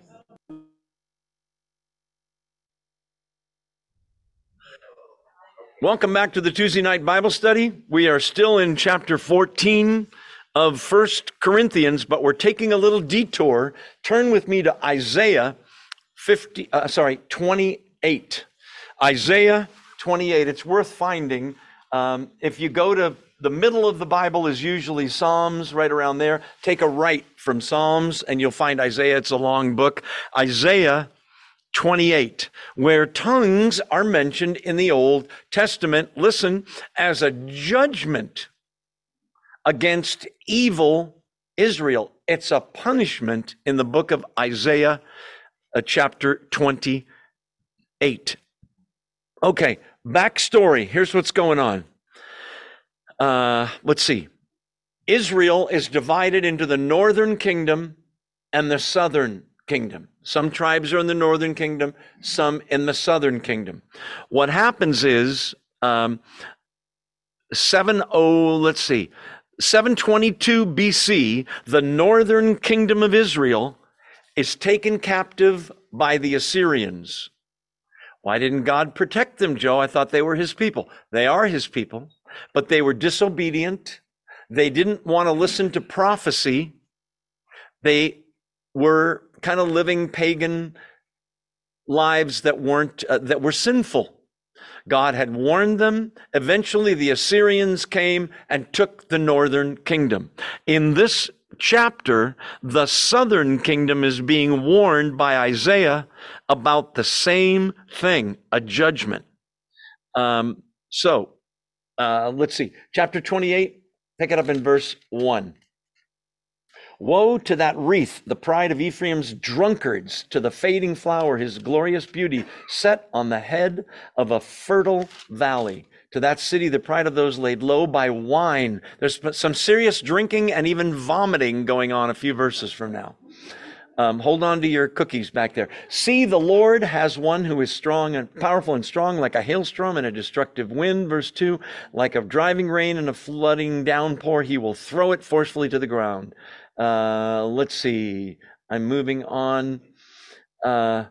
A: Welcome back to the Tuesday night Bible study. We are still in chapter 14 of First Corinthians, but we're taking a little detour. Turn with me to Isaiah 50, uh, sorry, 28. Isaiah 28. It's worth finding. Um, if you go to the middle of the Bible is usually Psalms, right around there. Take a right from Psalms, and you'll find Isaiah. It's a long book. Isaiah 28, where tongues are mentioned in the Old Testament, listen, as a judgment against evil Israel. It's a punishment in the book of Isaiah, uh, chapter 28. Okay, backstory. Here's what's going on. Uh, let's see. Israel is divided into the northern kingdom and the southern kingdom. Some tribes are in the northern kingdom, some in the southern kingdom. What happens is um, 70, let's see, 722 BC, the northern kingdom of Israel is taken captive by the Assyrians. Why didn't God protect them, Joe? I thought they were his people. They are his people, but they were disobedient. They didn't want to listen to prophecy. They were kind of living pagan lives that weren't uh, that were sinful. God had warned them. Eventually, the Assyrians came and took the northern kingdom. In this chapter, the southern kingdom is being warned by Isaiah about the same thing a judgment. Um, so, uh, let's see. Chapter 28, pick it up in verse 1. Woe to that wreath, the pride of Ephraim's drunkards, to the fading flower, his glorious beauty, set on the head of a fertile valley. To that city, the pride of those laid low by wine. There's some serious drinking and even vomiting going on a few verses from now. Um, hold on to your cookies back there. See, the Lord has one who is strong and powerful and strong, like a hailstorm and a destructive wind. Verse 2 Like a driving rain and a flooding downpour, he will throw it forcefully to the ground. Uh, let's see. I'm moving on. Uh,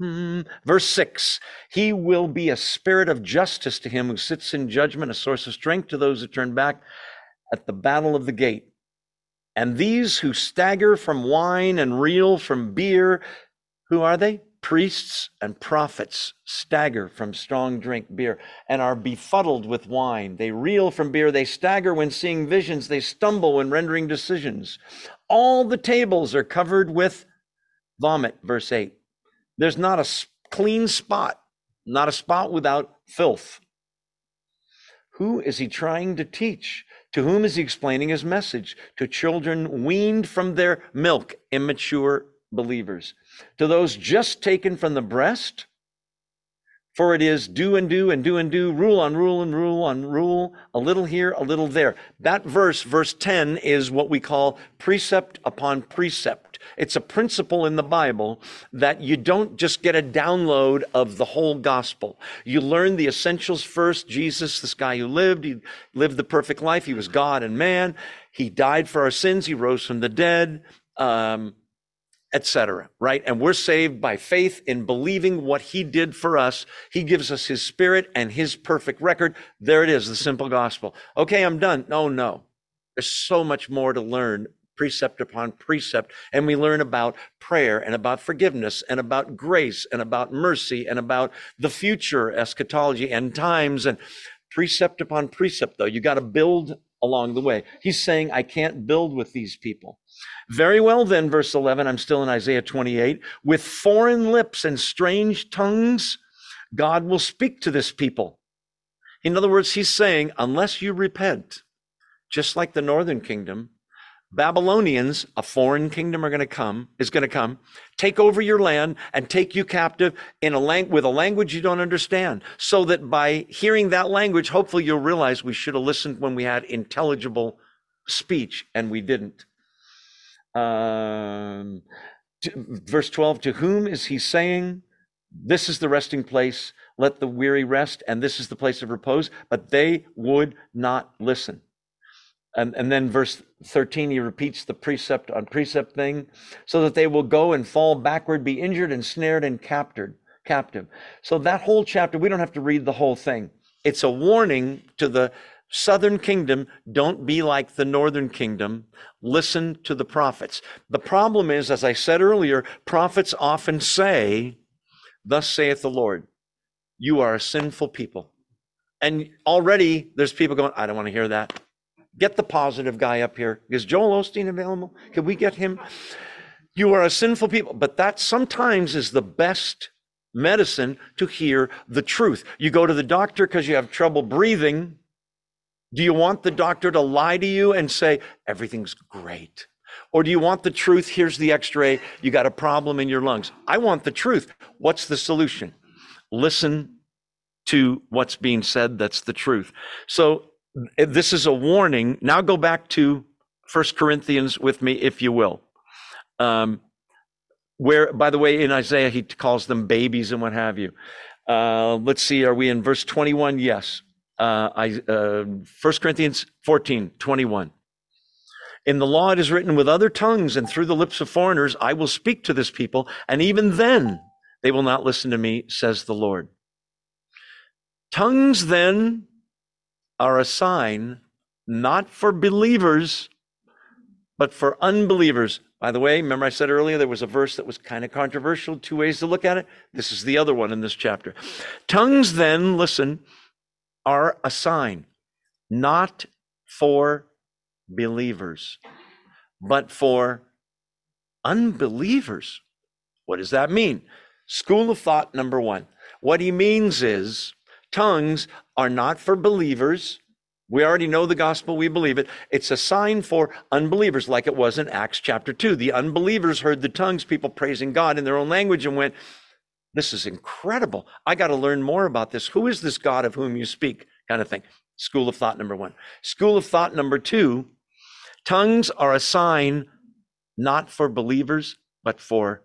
A: verse 6 He will be a spirit of justice to him who sits in judgment, a source of strength to those who turn back at the battle of the gate. And these who stagger from wine and reel from beer, who are they? Priests and prophets stagger from strong drink, beer, and are befuddled with wine. They reel from beer. They stagger when seeing visions. They stumble when rendering decisions. All the tables are covered with vomit, verse 8. There's not a clean spot, not a spot without filth. Who is he trying to teach? To whom is he explaining his message? To children weaned from their milk, immature believers. To those just taken from the breast, for it is do and do and do and do, rule on rule and rule on rule, a little here, a little there. That verse, verse 10, is what we call precept upon precept. It's a principle in the Bible that you don't just get a download of the whole gospel. You learn the essentials first. Jesus, this guy who lived, he lived the perfect life. He was God and man. He died for our sins. He rose from the dead. Um, etc. Right? And we're saved by faith in believing what he did for us. He gives us his spirit and his perfect record. There it is, the simple gospel. Okay, I'm done. No, no. There's so much more to learn, precept upon precept. And we learn about prayer and about forgiveness and about grace and about mercy and about the future, eschatology, and times and precept upon precept, though. You got to build along the way. He's saying, I can't build with these people. Very well, then, verse 11, I'm still in Isaiah 28. With foreign lips and strange tongues, God will speak to this people. In other words, he's saying, unless you repent, just like the northern kingdom, Babylonians, a foreign kingdom, are going to come, is going to come, take over your land and take you captive in a lang- with a language you don't understand. So that by hearing that language, hopefully you'll realize we should have listened when we had intelligible speech and we didn't. Um, to, verse 12, to whom is he saying, This is the resting place, let the weary rest, and this is the place of repose? But they would not listen. And, and then verse 13, he repeats the precept on precept thing, so that they will go and fall backward, be injured and snared and captured. captive. So that whole chapter, we don't have to read the whole thing. It's a warning to the southern kingdom don't be like the northern kingdom. Listen to the prophets. The problem is, as I said earlier, prophets often say, Thus saith the Lord, you are a sinful people. And already there's people going, I don't want to hear that. Get the positive guy up here. Is Joel Osteen available? Can we get him? You are a sinful people. But that sometimes is the best medicine to hear the truth. You go to the doctor because you have trouble breathing. Do you want the doctor to lie to you and say, everything's great? Or do you want the truth? Here's the x ray. You got a problem in your lungs. I want the truth. What's the solution? Listen to what's being said. That's the truth. So this is a warning. Now go back to First Corinthians with me, if you will. Um, where, by the way, in Isaiah, he calls them babies and what have you. Uh, let's see, are we in verse 21? Yes. Uh, I, uh, 1 Corinthians 14, 21. In the law it is written, with other tongues and through the lips of foreigners, I will speak to this people, and even then they will not listen to me, says the Lord. Tongues then are a sign not for believers, but for unbelievers. By the way, remember I said earlier there was a verse that was kind of controversial, two ways to look at it? This is the other one in this chapter. Tongues then, listen, are a sign not for believers, but for unbelievers. What does that mean? School of thought number one. What he means is tongues are not for believers. We already know the gospel, we believe it. It's a sign for unbelievers, like it was in Acts chapter 2. The unbelievers heard the tongues, people praising God in their own language, and went, This is incredible. I got to learn more about this. Who is this God of whom you speak? Kind of thing. School of thought number one. School of thought number two tongues are a sign not for believers, but for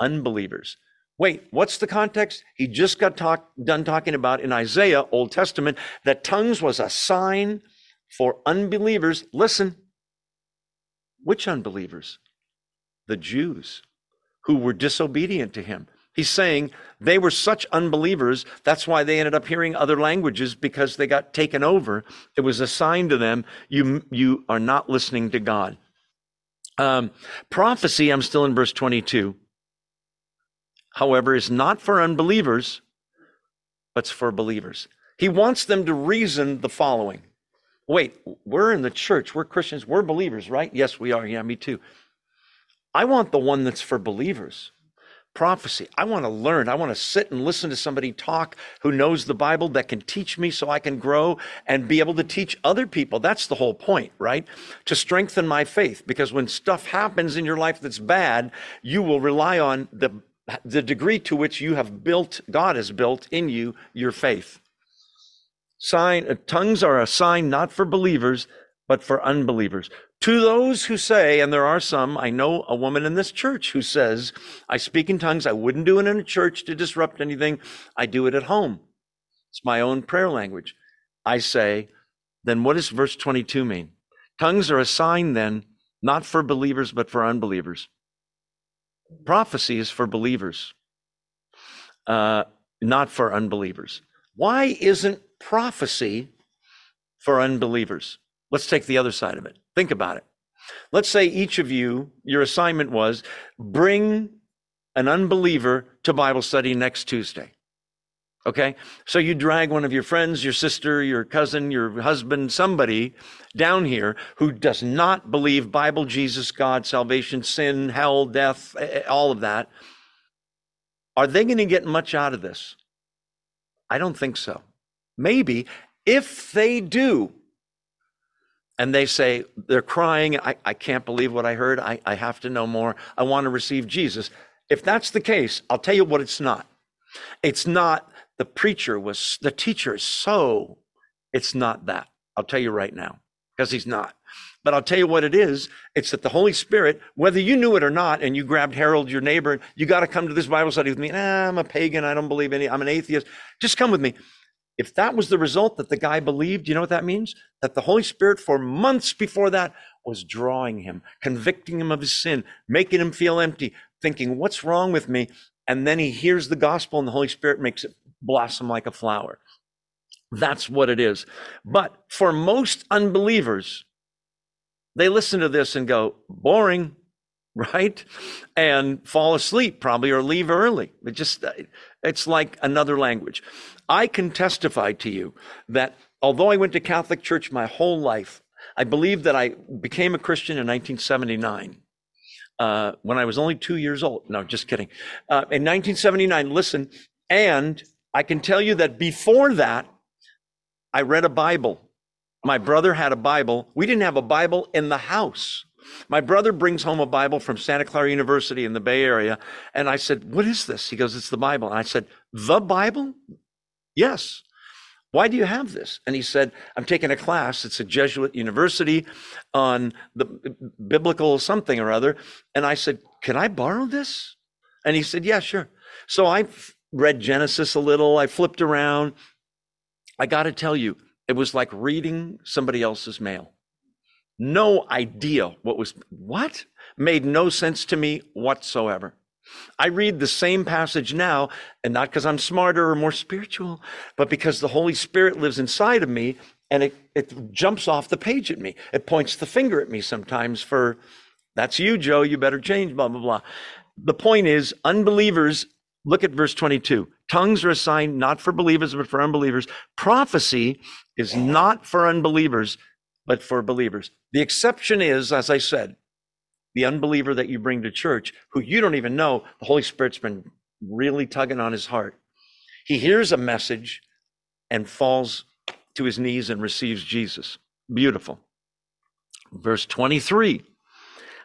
A: unbelievers. Wait, what's the context? He just got talk, done talking about in Isaiah, Old Testament, that tongues was a sign for unbelievers. Listen, which unbelievers? The Jews who were disobedient to him. He's saying they were such unbelievers. That's why they ended up hearing other languages because they got taken over. It was a sign to them you, you are not listening to God. Um, prophecy, I'm still in verse 22 however, is not for unbelievers, but for believers. He wants them to reason the following Wait, we're in the church, we're Christians, we're believers, right? Yes, we are. Yeah, me too. I want the one that's for believers. Prophecy. I want to learn. I want to sit and listen to somebody talk who knows the Bible that can teach me so I can grow and be able to teach other people. That's the whole point, right? To strengthen my faith. Because when stuff happens in your life that's bad, you will rely on the the degree to which you have built, God has built in you your faith. Sign, uh, tongues are a sign not for believers, but for unbelievers. To those who say, and there are some, I know a woman in this church who says, I speak in tongues. I wouldn't do it in a church to disrupt anything. I do it at home. It's my own prayer language. I say, then what does verse 22 mean? Tongues are a sign then, not for believers, but for unbelievers. Prophecy is for believers, uh, not for unbelievers. Why isn't prophecy for unbelievers? Let's take the other side of it. Think about it. Let's say each of you, your assignment was bring an unbeliever to Bible study next Tuesday. Okay? So you drag one of your friends, your sister, your cousin, your husband, somebody down here who does not believe Bible, Jesus, God, salvation, sin, hell, death, all of that. Are they going to get much out of this? I don't think so. Maybe if they do, and they say, they're crying, I, I can't believe what I heard. I, I have to know more. I want to receive Jesus. If that's the case, I'll tell you what it's not. It's not the preacher was, the teacher is so, it's not that. I'll tell you right now, because he's not. But I'll tell you what it is. It's that the Holy Spirit, whether you knew it or not, and you grabbed Harold, your neighbor, you got to come to this Bible study with me. Nah, I'm a pagan. I don't believe any. I'm an atheist. Just come with me. If that was the result that the guy believed, you know what that means? That the Holy Spirit, for months before that, was drawing him, convicting him of his sin, making him feel empty, thinking, what's wrong with me? And then he hears the gospel and the Holy Spirit makes it blossom like a flower. That's what it is. But for most unbelievers, they listen to this and go, boring, right? And fall asleep probably or leave early. It just, it's like another language. I can testify to you that although I went to Catholic church my whole life, I believe that I became a Christian in 1979. Uh, when I was only two years old. No, just kidding. Uh, in 1979, listen, and I can tell you that before that, I read a Bible. My brother had a Bible. We didn't have a Bible in the house. My brother brings home a Bible from Santa Clara University in the Bay Area. And I said, What is this? He goes, It's the Bible. And I said, The Bible? Yes. Why do you have this? And he said, I'm taking a class. It's a Jesuit university on the biblical something or other. And I said, Can I borrow this? And he said, Yeah, sure. So I read Genesis a little. I flipped around. I got to tell you, it was like reading somebody else's mail. No idea what was, what? Made no sense to me whatsoever. I read the same passage now, and not because I'm smarter or more spiritual, but because the Holy Spirit lives inside of me and it, it jumps off the page at me. It points the finger at me sometimes for, that's you, Joe, you better change, blah, blah, blah. The point is, unbelievers, look at verse 22. Tongues are a sign not for believers, but for unbelievers. Prophecy is not for unbelievers, but for believers. The exception is, as I said, the unbeliever that you bring to church, who you don't even know, the Holy Spirit's been really tugging on his heart. He hears a message and falls to his knees and receives Jesus. Beautiful. Verse 23.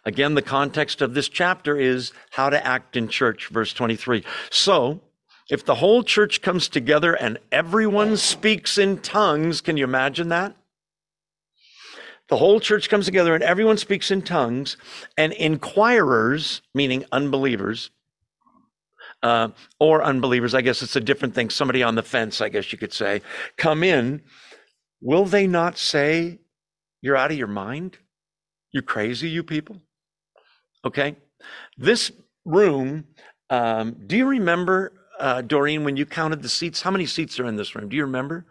A: Again, the context of this chapter is how to act in church. Verse 23. So, if the whole church comes together and everyone speaks in tongues, can you imagine that? The whole church comes together and everyone speaks in tongues, and inquirers, meaning unbelievers, uh, or unbelievers, I guess it's a different thing, somebody on the fence, I guess you could say, come in, will they not say, You're out of your mind? You're crazy, you people? Okay. This room, um, do you remember, uh, Doreen, when you counted the seats? How many seats are in this room? Do you remember?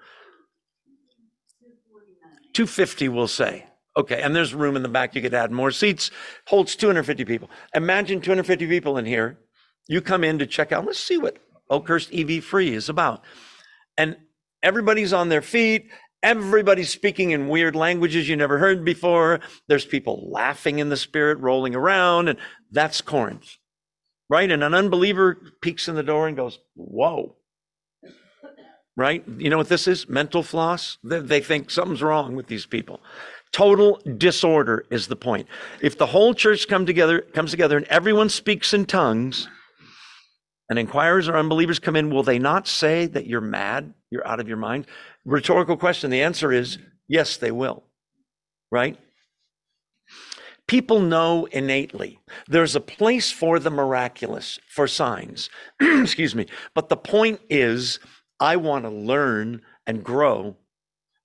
A: 250, we'll say. Okay, and there's room in the back. You could add more seats. Holds 250 people. Imagine 250 people in here. You come in to check out. Let's see what Oakhurst EV Free is about. And everybody's on their feet. Everybody's speaking in weird languages you never heard before. There's people laughing in the spirit, rolling around, and that's Corinth, right? And an unbeliever peeks in the door and goes, Whoa, right? You know what this is? Mental floss. They think something's wrong with these people. Total disorder is the point. If the whole church come together, comes together and everyone speaks in tongues, and inquirers or unbelievers come in, will they not say that you're mad? You're out of your mind? Rhetorical question. The answer is yes, they will. Right? People know innately there's a place for the miraculous, for signs. Excuse me. But the point is, I want to learn and grow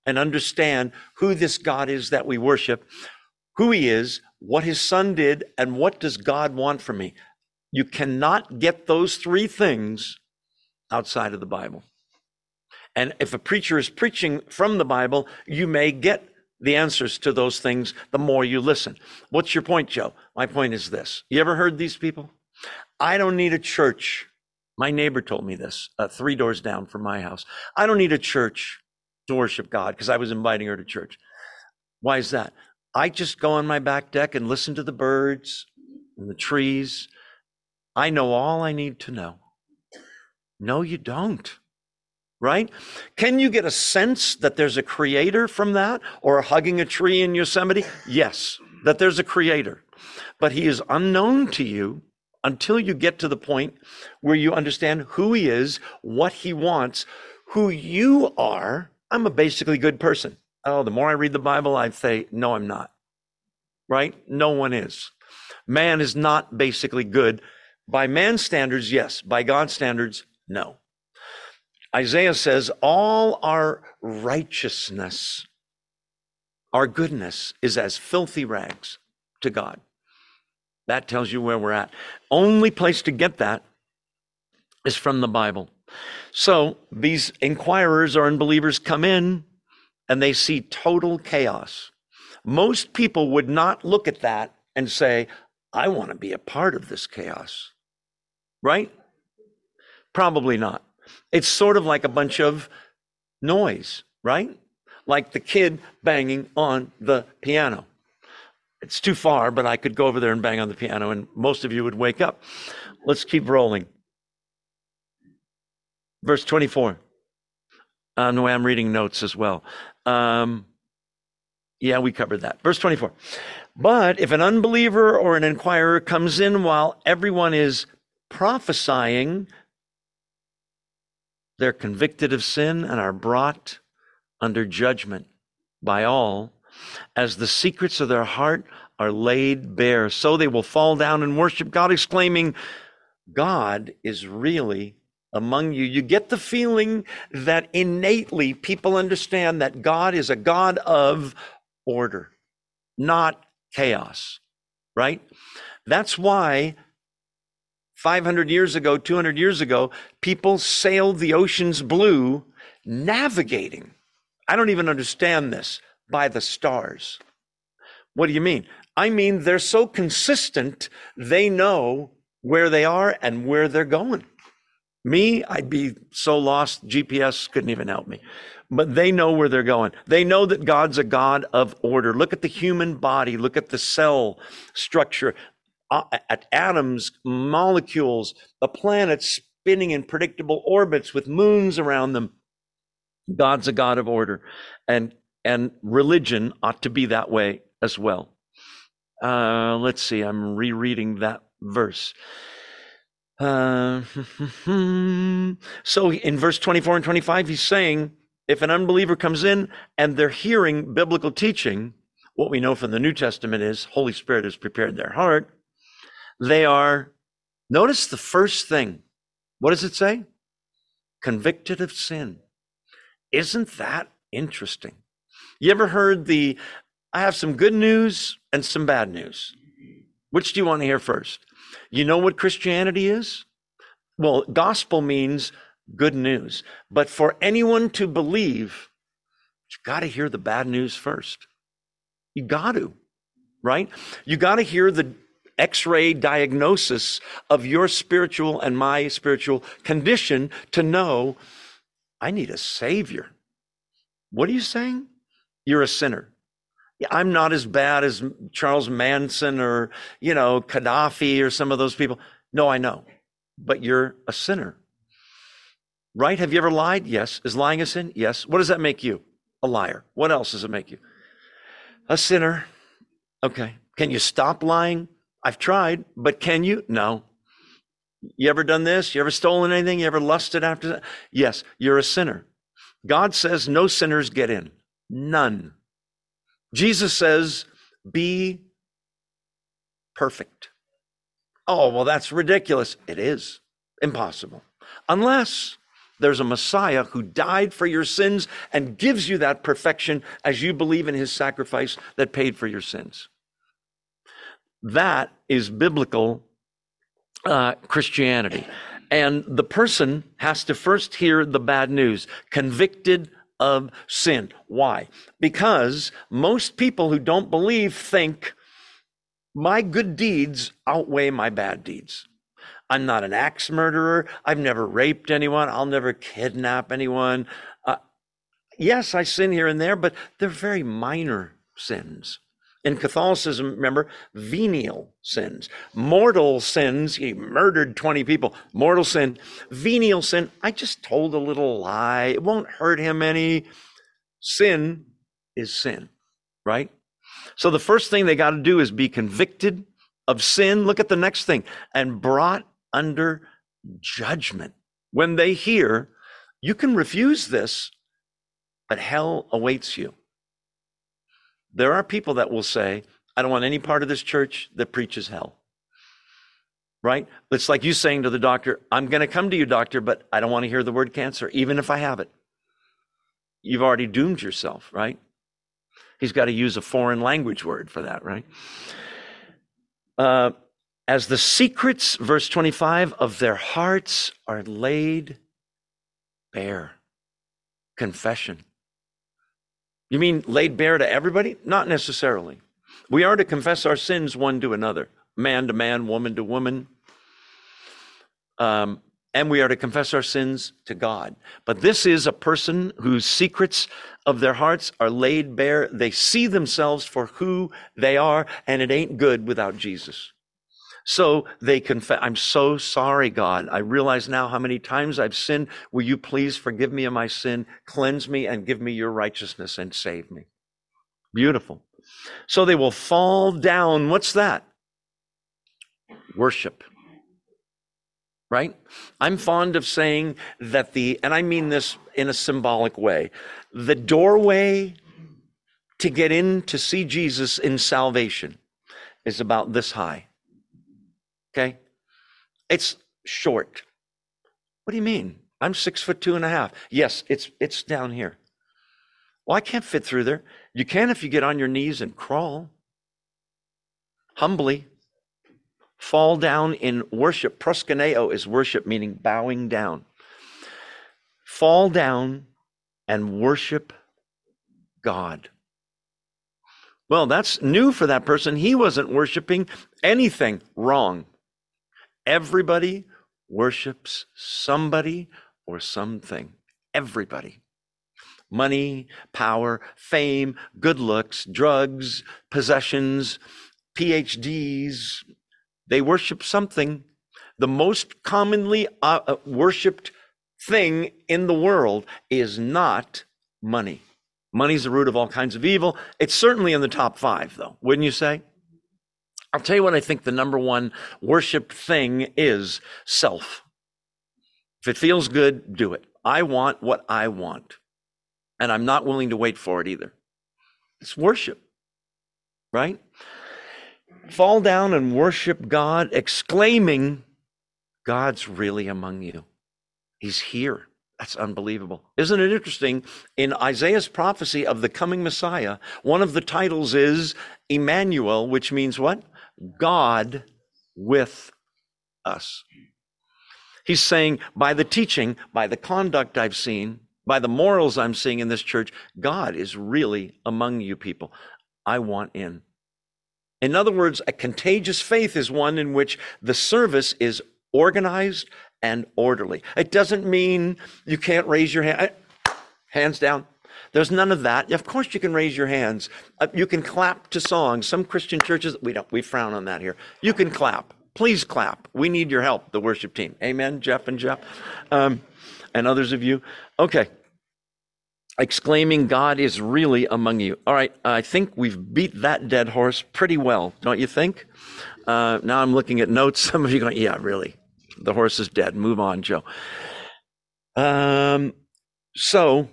A: and understand who this God is that we worship, who he is, what his son did, and what does God want from me. You cannot get those three things outside of the Bible. And if a preacher is preaching from the Bible, you may get the answers to those things the more you listen. What's your point, Joe? My point is this. You ever heard these people? I don't need a church my neighbor told me this uh, three doors down from my house. I don't need a church to worship God because I was inviting her to church. Why is that? I just go on my back deck and listen to the birds and the trees. I know all I need to know. No, you don't. Right? Can you get a sense that there's a creator from that or hugging a tree in Yosemite? Yes, that there's a creator, but he is unknown to you until you get to the point where you understand who he is, what he wants, who you are. I'm a basically good person. Oh, the more I read the Bible, I'd say, no, I'm not. Right? No one is. Man is not basically good. By man's standards, yes. By God's standards, no. Isaiah says, all our righteousness, our goodness is as filthy rags to God. That tells you where we're at. Only place to get that is from the Bible. So these inquirers or unbelievers come in and they see total chaos. Most people would not look at that and say, I want to be a part of this chaos. Right? Probably not. It's sort of like a bunch of noise, right? Like the kid banging on the piano. It's too far, but I could go over there and bang on the piano, and most of you would wake up. Let's keep rolling. Verse 24. Uh, no, I'm reading notes as well. Um, yeah, we covered that. Verse 24. But if an unbeliever or an inquirer comes in while everyone is prophesying, they're convicted of sin and are brought under judgment by all, as the secrets of their heart are laid bare. So they will fall down and worship God, exclaiming, God is really among you. You get the feeling that innately people understand that God is a God of order, not chaos, right? That's why 500 years ago, 200 years ago, people sailed the oceans blue navigating. I don't even understand this by the stars. What do you mean? I mean, they're so consistent, they know where they are and where they're going. Me, I'd be so lost, GPS couldn't even help me. But they know where they're going. They know that God's a God of order. Look at the human body, look at the cell structure, at atoms, molecules, the planets spinning in predictable orbits with moons around them. God's a God of order. And and religion ought to be that way as well. Uh, let's see, I'm rereading that verse. Uh, so in verse 24 and 25, he's saying, if an unbeliever comes in and they're hearing biblical teaching, what we know from the New Testament is Holy Spirit has prepared their heart. They are, notice the first thing. What does it say? Convicted of sin. Isn't that interesting? You ever heard the, I have some good news and some bad news? Which do you want to hear first? You know what Christianity is? Well, gospel means good news. But for anyone to believe, you got to hear the bad news first. You got to, right? You got to hear the x ray diagnosis of your spiritual and my spiritual condition to know I need a savior. What are you saying? You're a sinner. I'm not as bad as Charles Manson or, you know, Gaddafi or some of those people. No, I know. But you're a sinner. Right? Have you ever lied? Yes. Is lying a sin? Yes. What does that make you? A liar. What else does it make you? A sinner. Okay. Can you stop lying? I've tried, but can you? No. You ever done this? You ever stolen anything? You ever lusted after that? Yes, you're a sinner. God says no sinners get in. None. Jesus says, be perfect. Oh, well, that's ridiculous. It is impossible. Unless there's a Messiah who died for your sins and gives you that perfection as you believe in his sacrifice that paid for your sins. That is biblical uh, Christianity. And the person has to first hear the bad news, convicted of sin. Why? Because most people who don't believe think my good deeds outweigh my bad deeds. I'm not an axe murderer. I've never raped anyone. I'll never kidnap anyone. Uh, yes, I sin here and there, but they're very minor sins. In Catholicism, remember, venial sins. Mortal sins, he murdered 20 people. Mortal sin. Venial sin, I just told a little lie. It won't hurt him any. Sin is sin, right? So the first thing they got to do is be convicted of sin. Look at the next thing and brought under judgment. When they hear, you can refuse this, but hell awaits you. There are people that will say, I don't want any part of this church that preaches hell. Right? It's like you saying to the doctor, I'm going to come to you, doctor, but I don't want to hear the word cancer, even if I have it. You've already doomed yourself, right? He's got to use a foreign language word for that, right? Uh, as the secrets, verse 25, of their hearts are laid bare. Confession. You mean laid bare to everybody? Not necessarily. We are to confess our sins one to another, man to man, woman to woman. Um, and we are to confess our sins to God. But this is a person whose secrets of their hearts are laid bare. They see themselves for who they are, and it ain't good without Jesus. So they confess, I'm so sorry, God. I realize now how many times I've sinned. Will you please forgive me of my sin, cleanse me, and give me your righteousness and save me? Beautiful. So they will fall down. What's that? Worship right? I'm fond of saying that the, and I mean this in a symbolic way, the doorway to get in to see Jesus in salvation is about this high. Okay? It's short. What do you mean? I'm six foot two and a half. Yes, it's it's down here. Well, I can't fit through there. You can if you get on your knees and crawl. Humbly fall down in worship. Proskuneo is worship, meaning bowing down. Fall down and worship God. Well, that's new for that person. He wasn't worshiping anything wrong. Everybody worships somebody or something. Everybody. Money, power, fame, good looks, drugs, possessions, PhDs, they worship something. The most commonly uh, uh, worshiped thing in the world is not money. Money's the root of all kinds of evil. It's certainly in the top five, though, wouldn't you say? I'll tell you what I think the number one worship thing is self. If it feels good, do it. I want what I want. And I'm not willing to wait for it either. It's worship, right? fall down and worship God, exclaiming, God's really among you. He's here. That's unbelievable. Isn't it interesting? In Isaiah's prophecy of the coming Messiah, one of the titles is Emmanuel, which means what? God with us. He's saying, by the teaching, by the conduct I've seen, by the morals I'm seeing in this church, God is really among you people. I want in. In other words, a contagious faith is one in which the service is organized and orderly. It doesn't mean you can't raise your hand. Hands down. There's none of that. Of course, you can raise your hands. Uh, you can clap to songs. Some Christian churches, we don't, we frown on that here. You can clap. Please clap. We need your help, the worship team. Amen, Jeff and Jeff, um, and others of you. Okay exclaiming, God is really among you. All right, I think we've beat that dead horse pretty well, don't you think? Uh, now I'm looking at notes. Some of you going, yeah, really. The horse is dead. Move on, Joe. Um, so,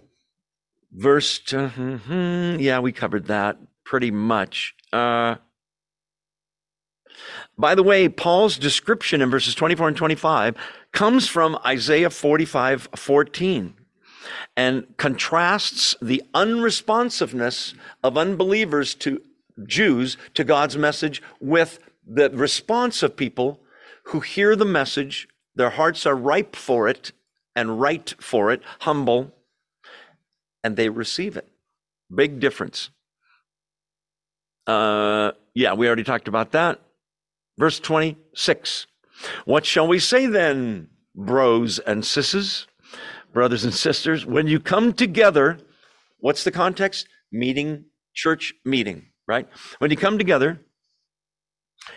A: verse, uh, hmm, yeah, we covered that pretty much. Uh, by the way, Paul's description in verses 24 and 25 comes from Isaiah 45 14 and contrasts the unresponsiveness of unbelievers to Jews to God's message with the response of people who hear the message, their hearts are ripe for it and right for it, humble, and they receive it. Big difference. Uh, yeah, we already talked about that. Verse 26. What shall we say then, bros and sisses? brothers and sisters, when you come together, what's the context? Meeting, church meeting, right? When you come together,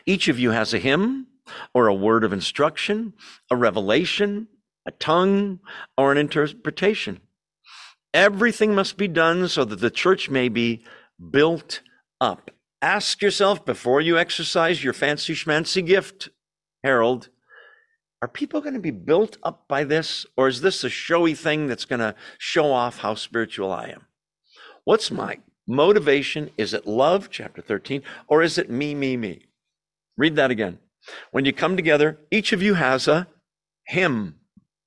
A: each of you has a hymn or a word of instruction, a revelation, a tongue, or an interpretation. Everything must be done so that the church may be built up. Ask yourself before you exercise your fancy schmancy gift, Harold, are people going to be built up by this? Or is this a showy thing that's going to show off how spiritual I am? What's my motivation? Is it love, chapter 13, or is it me, me, me? Read that again. When you come together, each of you has a hymn.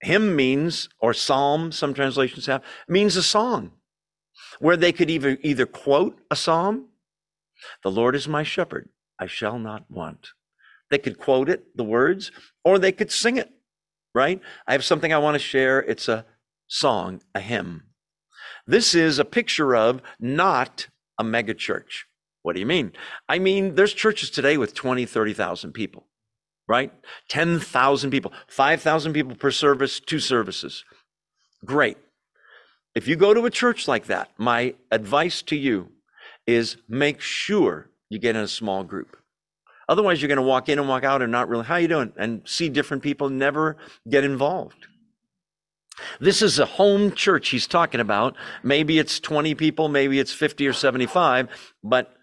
A: Hymn means, or psalm, some translations have, means a song where they could either, either quote a psalm, The Lord is my shepherd, I shall not want. They could quote it, the words, or they could sing it, right? I have something I want to share. It's a song, a hymn. This is a picture of not a mega church. What do you mean? I mean, there's churches today with 20, 30,000 people, right? 10,000 people, 5,000 people per service, two services. Great. If you go to a church like that, my advice to you is make sure you get in a small group. Otherwise, you're going to walk in and walk out and not really, how you doing? And see different people, never get involved. This is a home church he's talking about. Maybe it's 20 people, maybe it's 50 or 75, but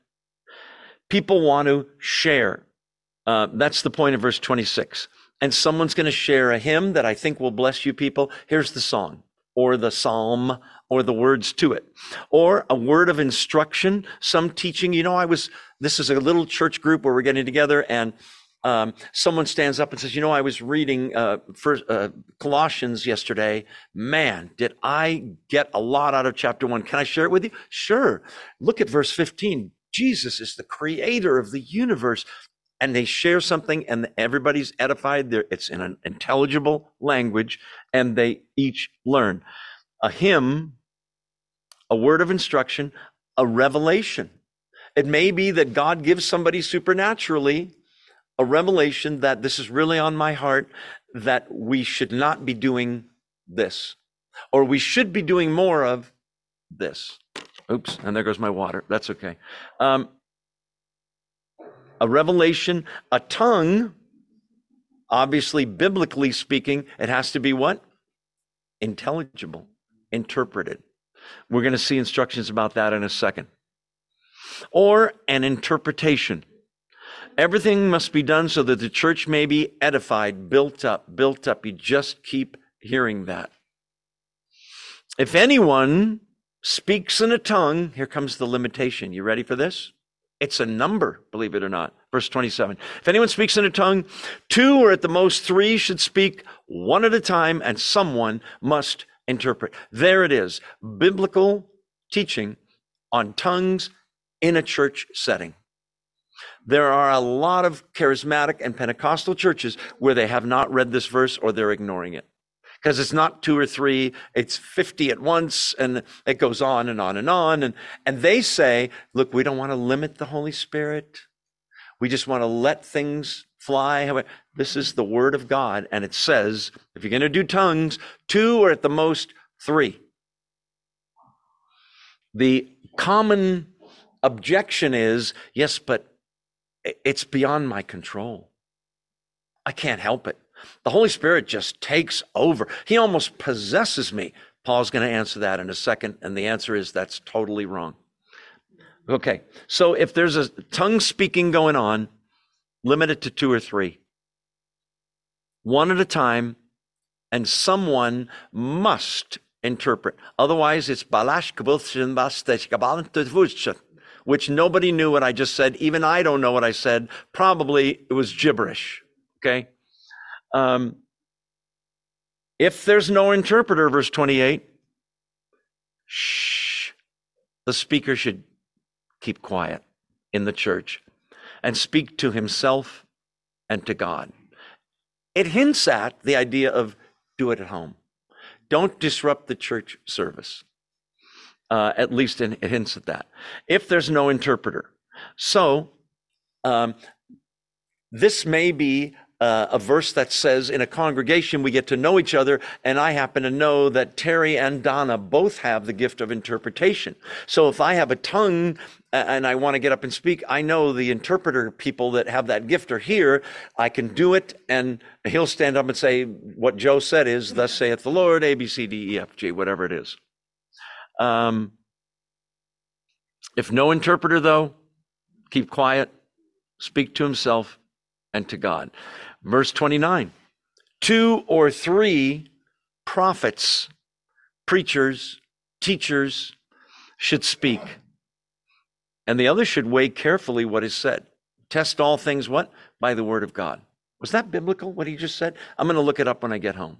A: people want to share. Uh, that's the point of verse 26. And someone's going to share a hymn that I think will bless you people. Here's the song or the psalm or the words to it or a word of instruction, some teaching. You know, I was, this is a little church group where we're getting together and um, someone stands up and says, "You know, I was reading uh, first, uh, Colossians yesterday. Man, did I get a lot out of chapter one? Can I share it with you? Sure. Look at verse fifteen. Jesus is the creator of the universe." And they share something, and everybody's edified. There, it's in an intelligible language, and they each learn a hymn, a word of instruction, a revelation. It may be that God gives somebody supernaturally a revelation that this is really on my heart that we should not be doing this, or we should be doing more of this. Oops, and there goes my water. That's okay. Um, a revelation, a tongue, obviously, biblically speaking, it has to be what? Intelligible, interpreted. We're going to see instructions about that in a second. Or an interpretation. Everything must be done so that the church may be edified, built up, built up. You just keep hearing that. If anyone speaks in a tongue, here comes the limitation. You ready for this? It's a number, believe it or not. Verse 27. If anyone speaks in a tongue, two or at the most three should speak one at a time, and someone must interpret. There it is. Biblical teaching on tongues in a church setting. There are a lot of charismatic and Pentecostal churches where they have not read this verse or they're ignoring it. Because it's not two or three, it's 50 at once, and it goes on and on and on. And, and they say, look, we don't want to limit the Holy Spirit. We just want to let things fly. This is the Word of God, and it says, if you're going to do tongues, two or at the most three. The common objection is, yes, but it's beyond my control. I can't help it. The Holy Spirit just takes over. He almost possesses me. Paul's going to answer that in a second, and the answer is that's totally wrong. Okay, so if there's a tongue speaking going on, limit it to two or three, one at a time, and someone must interpret. Otherwise, it's balash which nobody knew what I just said. Even I don't know what I said. Probably it was gibberish. Okay. Um, if there's no interpreter, verse 28, shh, the speaker should keep quiet in the church and speak to himself and to God. It hints at the idea of do it at home. Don't disrupt the church service. Uh, at least in, it hints at that. If there's no interpreter. So, um, this may be uh, a verse that says in a congregation we get to know each other, and I happen to know that Terry and Donna both have the gift of interpretation. So if I have a tongue and I want to get up and speak, I know the interpreter people that have that gift are here. I can do it, and he'll stand up and say, What Joe said is, Thus saith the Lord, A, B, C, D, E, F, G, whatever it is. Um, if no interpreter, though, keep quiet, speak to himself and to God. Verse 29 Two or three prophets, preachers, teachers should speak, and the others should weigh carefully what is said. Test all things what? By the word of God. Was that biblical, what he just said? I'm going to look it up when I get home.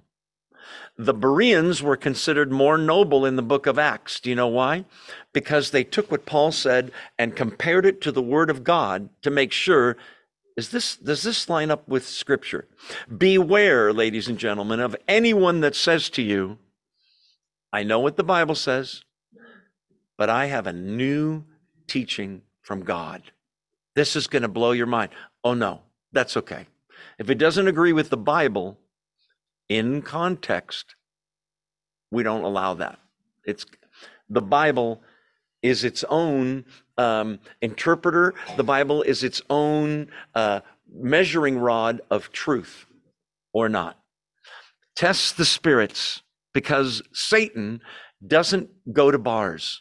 A: The Bereans were considered more noble in the book of Acts. Do you know why? Because they took what Paul said and compared it to the word of God to make sure Is this, does this line up with scripture? Beware, ladies and gentlemen, of anyone that says to you, I know what the Bible says, but I have a new teaching from God. This is going to blow your mind. Oh, no, that's okay. If it doesn't agree with the Bible in context, we don't allow that. It's the Bible is its own um, interpreter. The Bible is its own uh, measuring rod of truth or not. Test the spirits because Satan doesn't go to bars.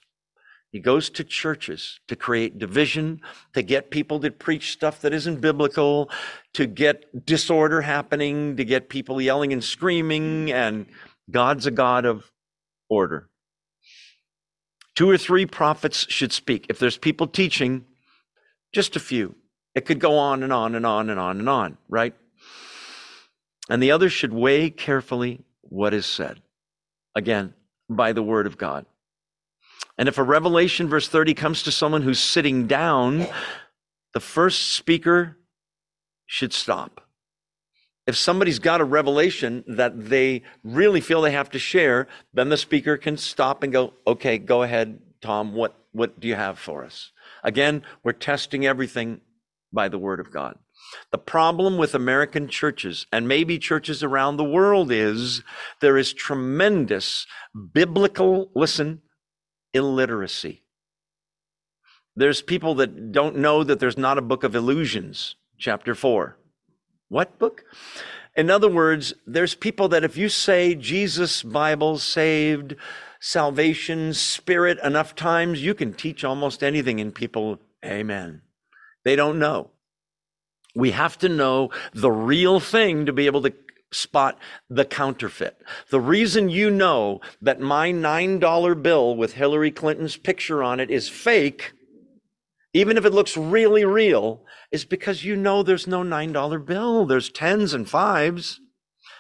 A: He goes to churches to create division, to get people to preach stuff that isn't biblical, to get disorder happening, to get people yelling and screaming. And God's a God of order. Two or three prophets should speak. If there's people teaching, just a few. It could go on and on and on and on and on, right? And the others should weigh carefully what is said. Again, by the word of God. And if a revelation, verse 30, comes to someone who's sitting down, the first speaker should stop if somebody's got a revelation that they really feel they have to share, then the speaker can stop and go, okay, go ahead, Tom, what, what do you have for us? Again, we're testing everything by the word of God. The problem with American churches and maybe churches around the world is there is tremendous biblical, listen, illiteracy. There's people that don't know that there's not a book of illusions, chapter 4. What book? In other words, there's people that if you say Jesus, Bible, saved, salvation, spirit enough times, you can teach almost anything and people, amen. They don't know. We have to know the real thing to be able to spot the counterfeit. The reason you know that my $9 bill with Hillary Clinton's picture on it is fake, even if it looks really real, is because you know there's no $9 bill. There's tens and fives.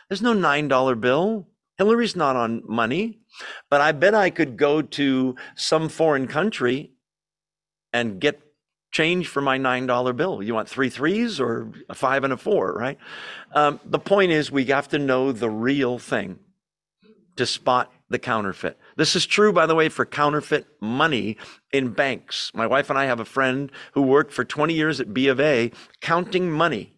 A: There's no $9 bill. Hillary's not on money. But I bet I could go to some foreign country and get change for my $9 bill. You want three threes or a five and a four, right? Um, the point is, we have to know the real thing to spot the counterfeit. This is true, by the way, for counterfeit money in banks. My wife and I have a friend who worked for 20 years at B of A counting money,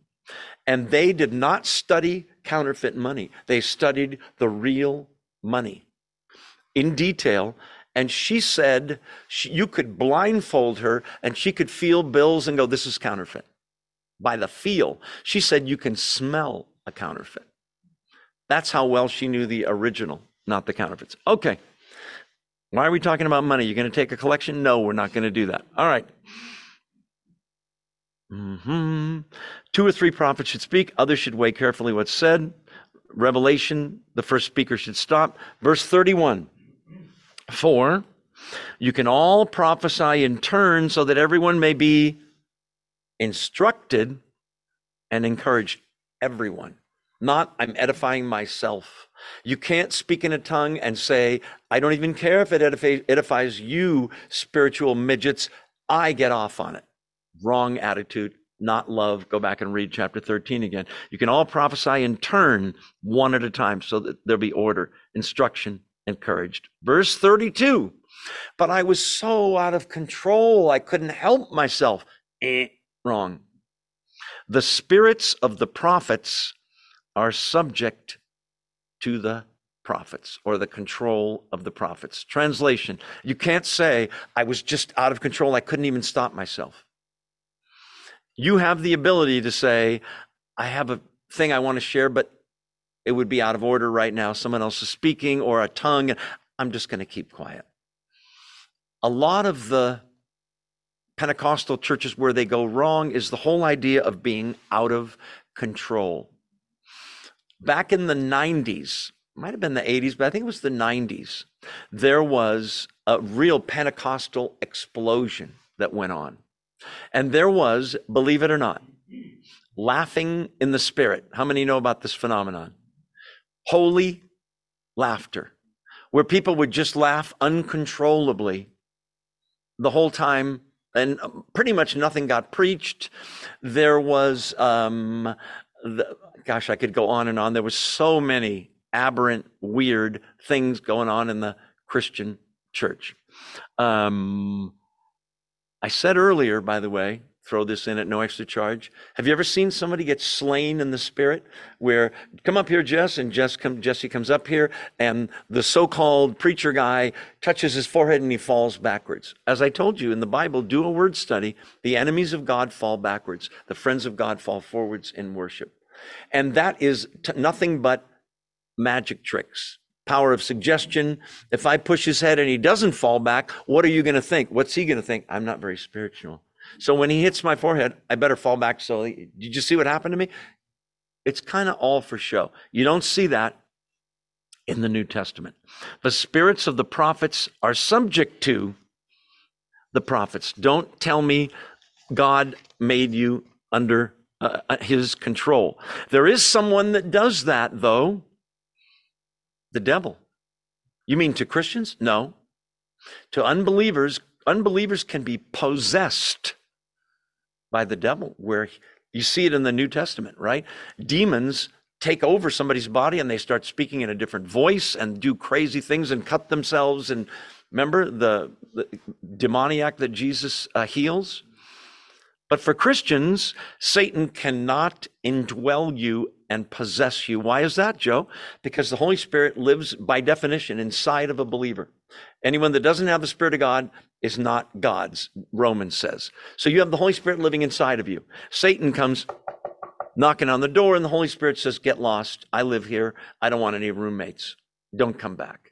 A: and they did not study counterfeit money. They studied the real money in detail. And she said she, you could blindfold her and she could feel bills and go, This is counterfeit by the feel. She said you can smell a counterfeit. That's how well she knew the original not the counterfeits. Okay. Why are we talking about money? You're going to take a collection? No, we're not going to do that. All right. Mm-hmm. Two or three prophets should speak, others should weigh carefully what's said. Revelation, the first speaker should stop. Verse 31 For you can all prophesy in turn so that everyone may be instructed and encouraged. Everyone. Not, I'm edifying myself. You can't speak in a tongue and say, I don't even care if it edifies you, spiritual midgets. I get off on it. Wrong attitude, not love. Go back and read chapter 13 again. You can all prophesy in turn, one at a time, so that there'll be order, instruction, encouraged. Verse 32 But I was so out of control, I couldn't help myself. Eh, wrong. The spirits of the prophets are subject to the prophets or the control of the prophets. Translation You can't say, I was just out of control, I couldn't even stop myself. You have the ability to say, I have a thing I want to share, but it would be out of order right now. Someone else is speaking or a tongue, and I'm just going to keep quiet. A lot of the Pentecostal churches where they go wrong is the whole idea of being out of control back in the 90s, might have been the 80s, but I think it was the 90s, there was a real Pentecostal explosion that went on. And there was, believe it or not, laughing in the spirit. How many know about this phenomenon? Holy laughter, where people would just laugh uncontrollably the whole time and pretty much nothing got preached. There was, um, the, gosh, I could go on and on. There was so many aberrant, weird things going on in the Christian church. Um, I said earlier, by the way, throw this in at no extra charge. Have you ever seen somebody get slain in the spirit? Where come up here, Jess, and Jess come, Jesse comes up here, and the so-called preacher guy touches his forehead and he falls backwards. As I told you in the Bible, do a word study. The enemies of God fall backwards. The friends of God fall forwards in worship, and that is t- nothing but magic tricks power of suggestion. If I push his head and he doesn't fall back, what are you going to think? What's he going to think? I'm not very spiritual. So when he hits my forehead, I better fall back. So did you see what happened to me? It's kind of all for show. You don't see that in the New Testament. The spirits of the prophets are subject to the prophets. Don't tell me God made you under uh his control. There is someone that does that, though the devil. You mean to Christians? No. To unbelievers, unbelievers can be possessed by the devil, where you see it in the New Testament, right? Demons take over somebody's body and they start speaking in a different voice and do crazy things and cut themselves. And remember the, the demoniac that Jesus uh, heals? But for Christians, Satan cannot indwell you and possess you. Why is that, Joe? Because the Holy Spirit lives by definition inside of a believer. Anyone that doesn't have the Spirit of God is not God's, Romans says. So you have the Holy Spirit living inside of you. Satan comes knocking on the door, and the Holy Spirit says, Get lost. I live here. I don't want any roommates. Don't come back.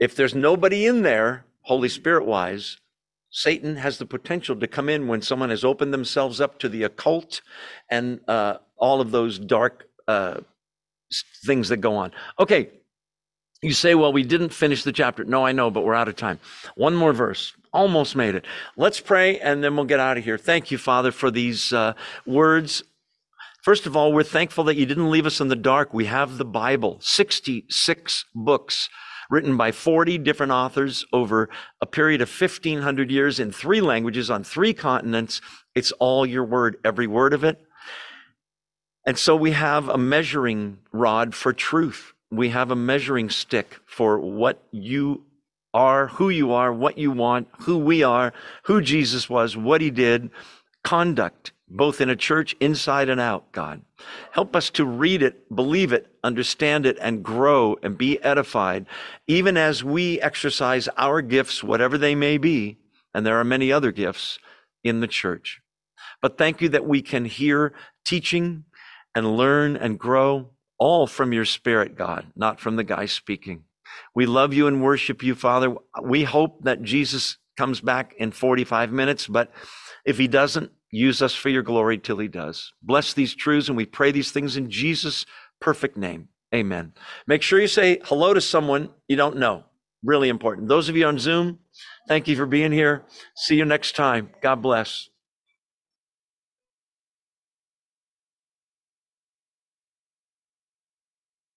A: If there's nobody in there, Holy Spirit wise, Satan has the potential to come in when someone has opened themselves up to the occult and uh, all of those dark uh, things that go on. Okay, you say, well, we didn't finish the chapter. No, I know, but we're out of time. One more verse. Almost made it. Let's pray and then we'll get out of here. Thank you, Father, for these uh, words. First of all, we're thankful that you didn't leave us in the dark. We have the Bible, 66 books written by 40 different authors over a period of 1500 years in three languages on three continents. It's all your word, every word of it. And so we have a measuring rod for truth. We have a measuring stick for what you are, who you are, what you want, who we are, who Jesus was, what he did, conduct, both in a church inside and out, God. Help us to read it, believe it, understand it, and grow and be edified, even as we exercise our gifts, whatever they may be. And there are many other gifts in the church. But thank you that we can hear teaching and learn and grow all from your spirit, God, not from the guy speaking. We love you and worship you, Father. We hope that Jesus comes back in 45 minutes, but if he doesn't, Use us for your glory till he does. Bless these truths, and we pray these things in Jesus' perfect name. Amen. Make sure you say hello to someone you don't know. Really important. Those of you on Zoom, thank you for being here. See you next time. God bless.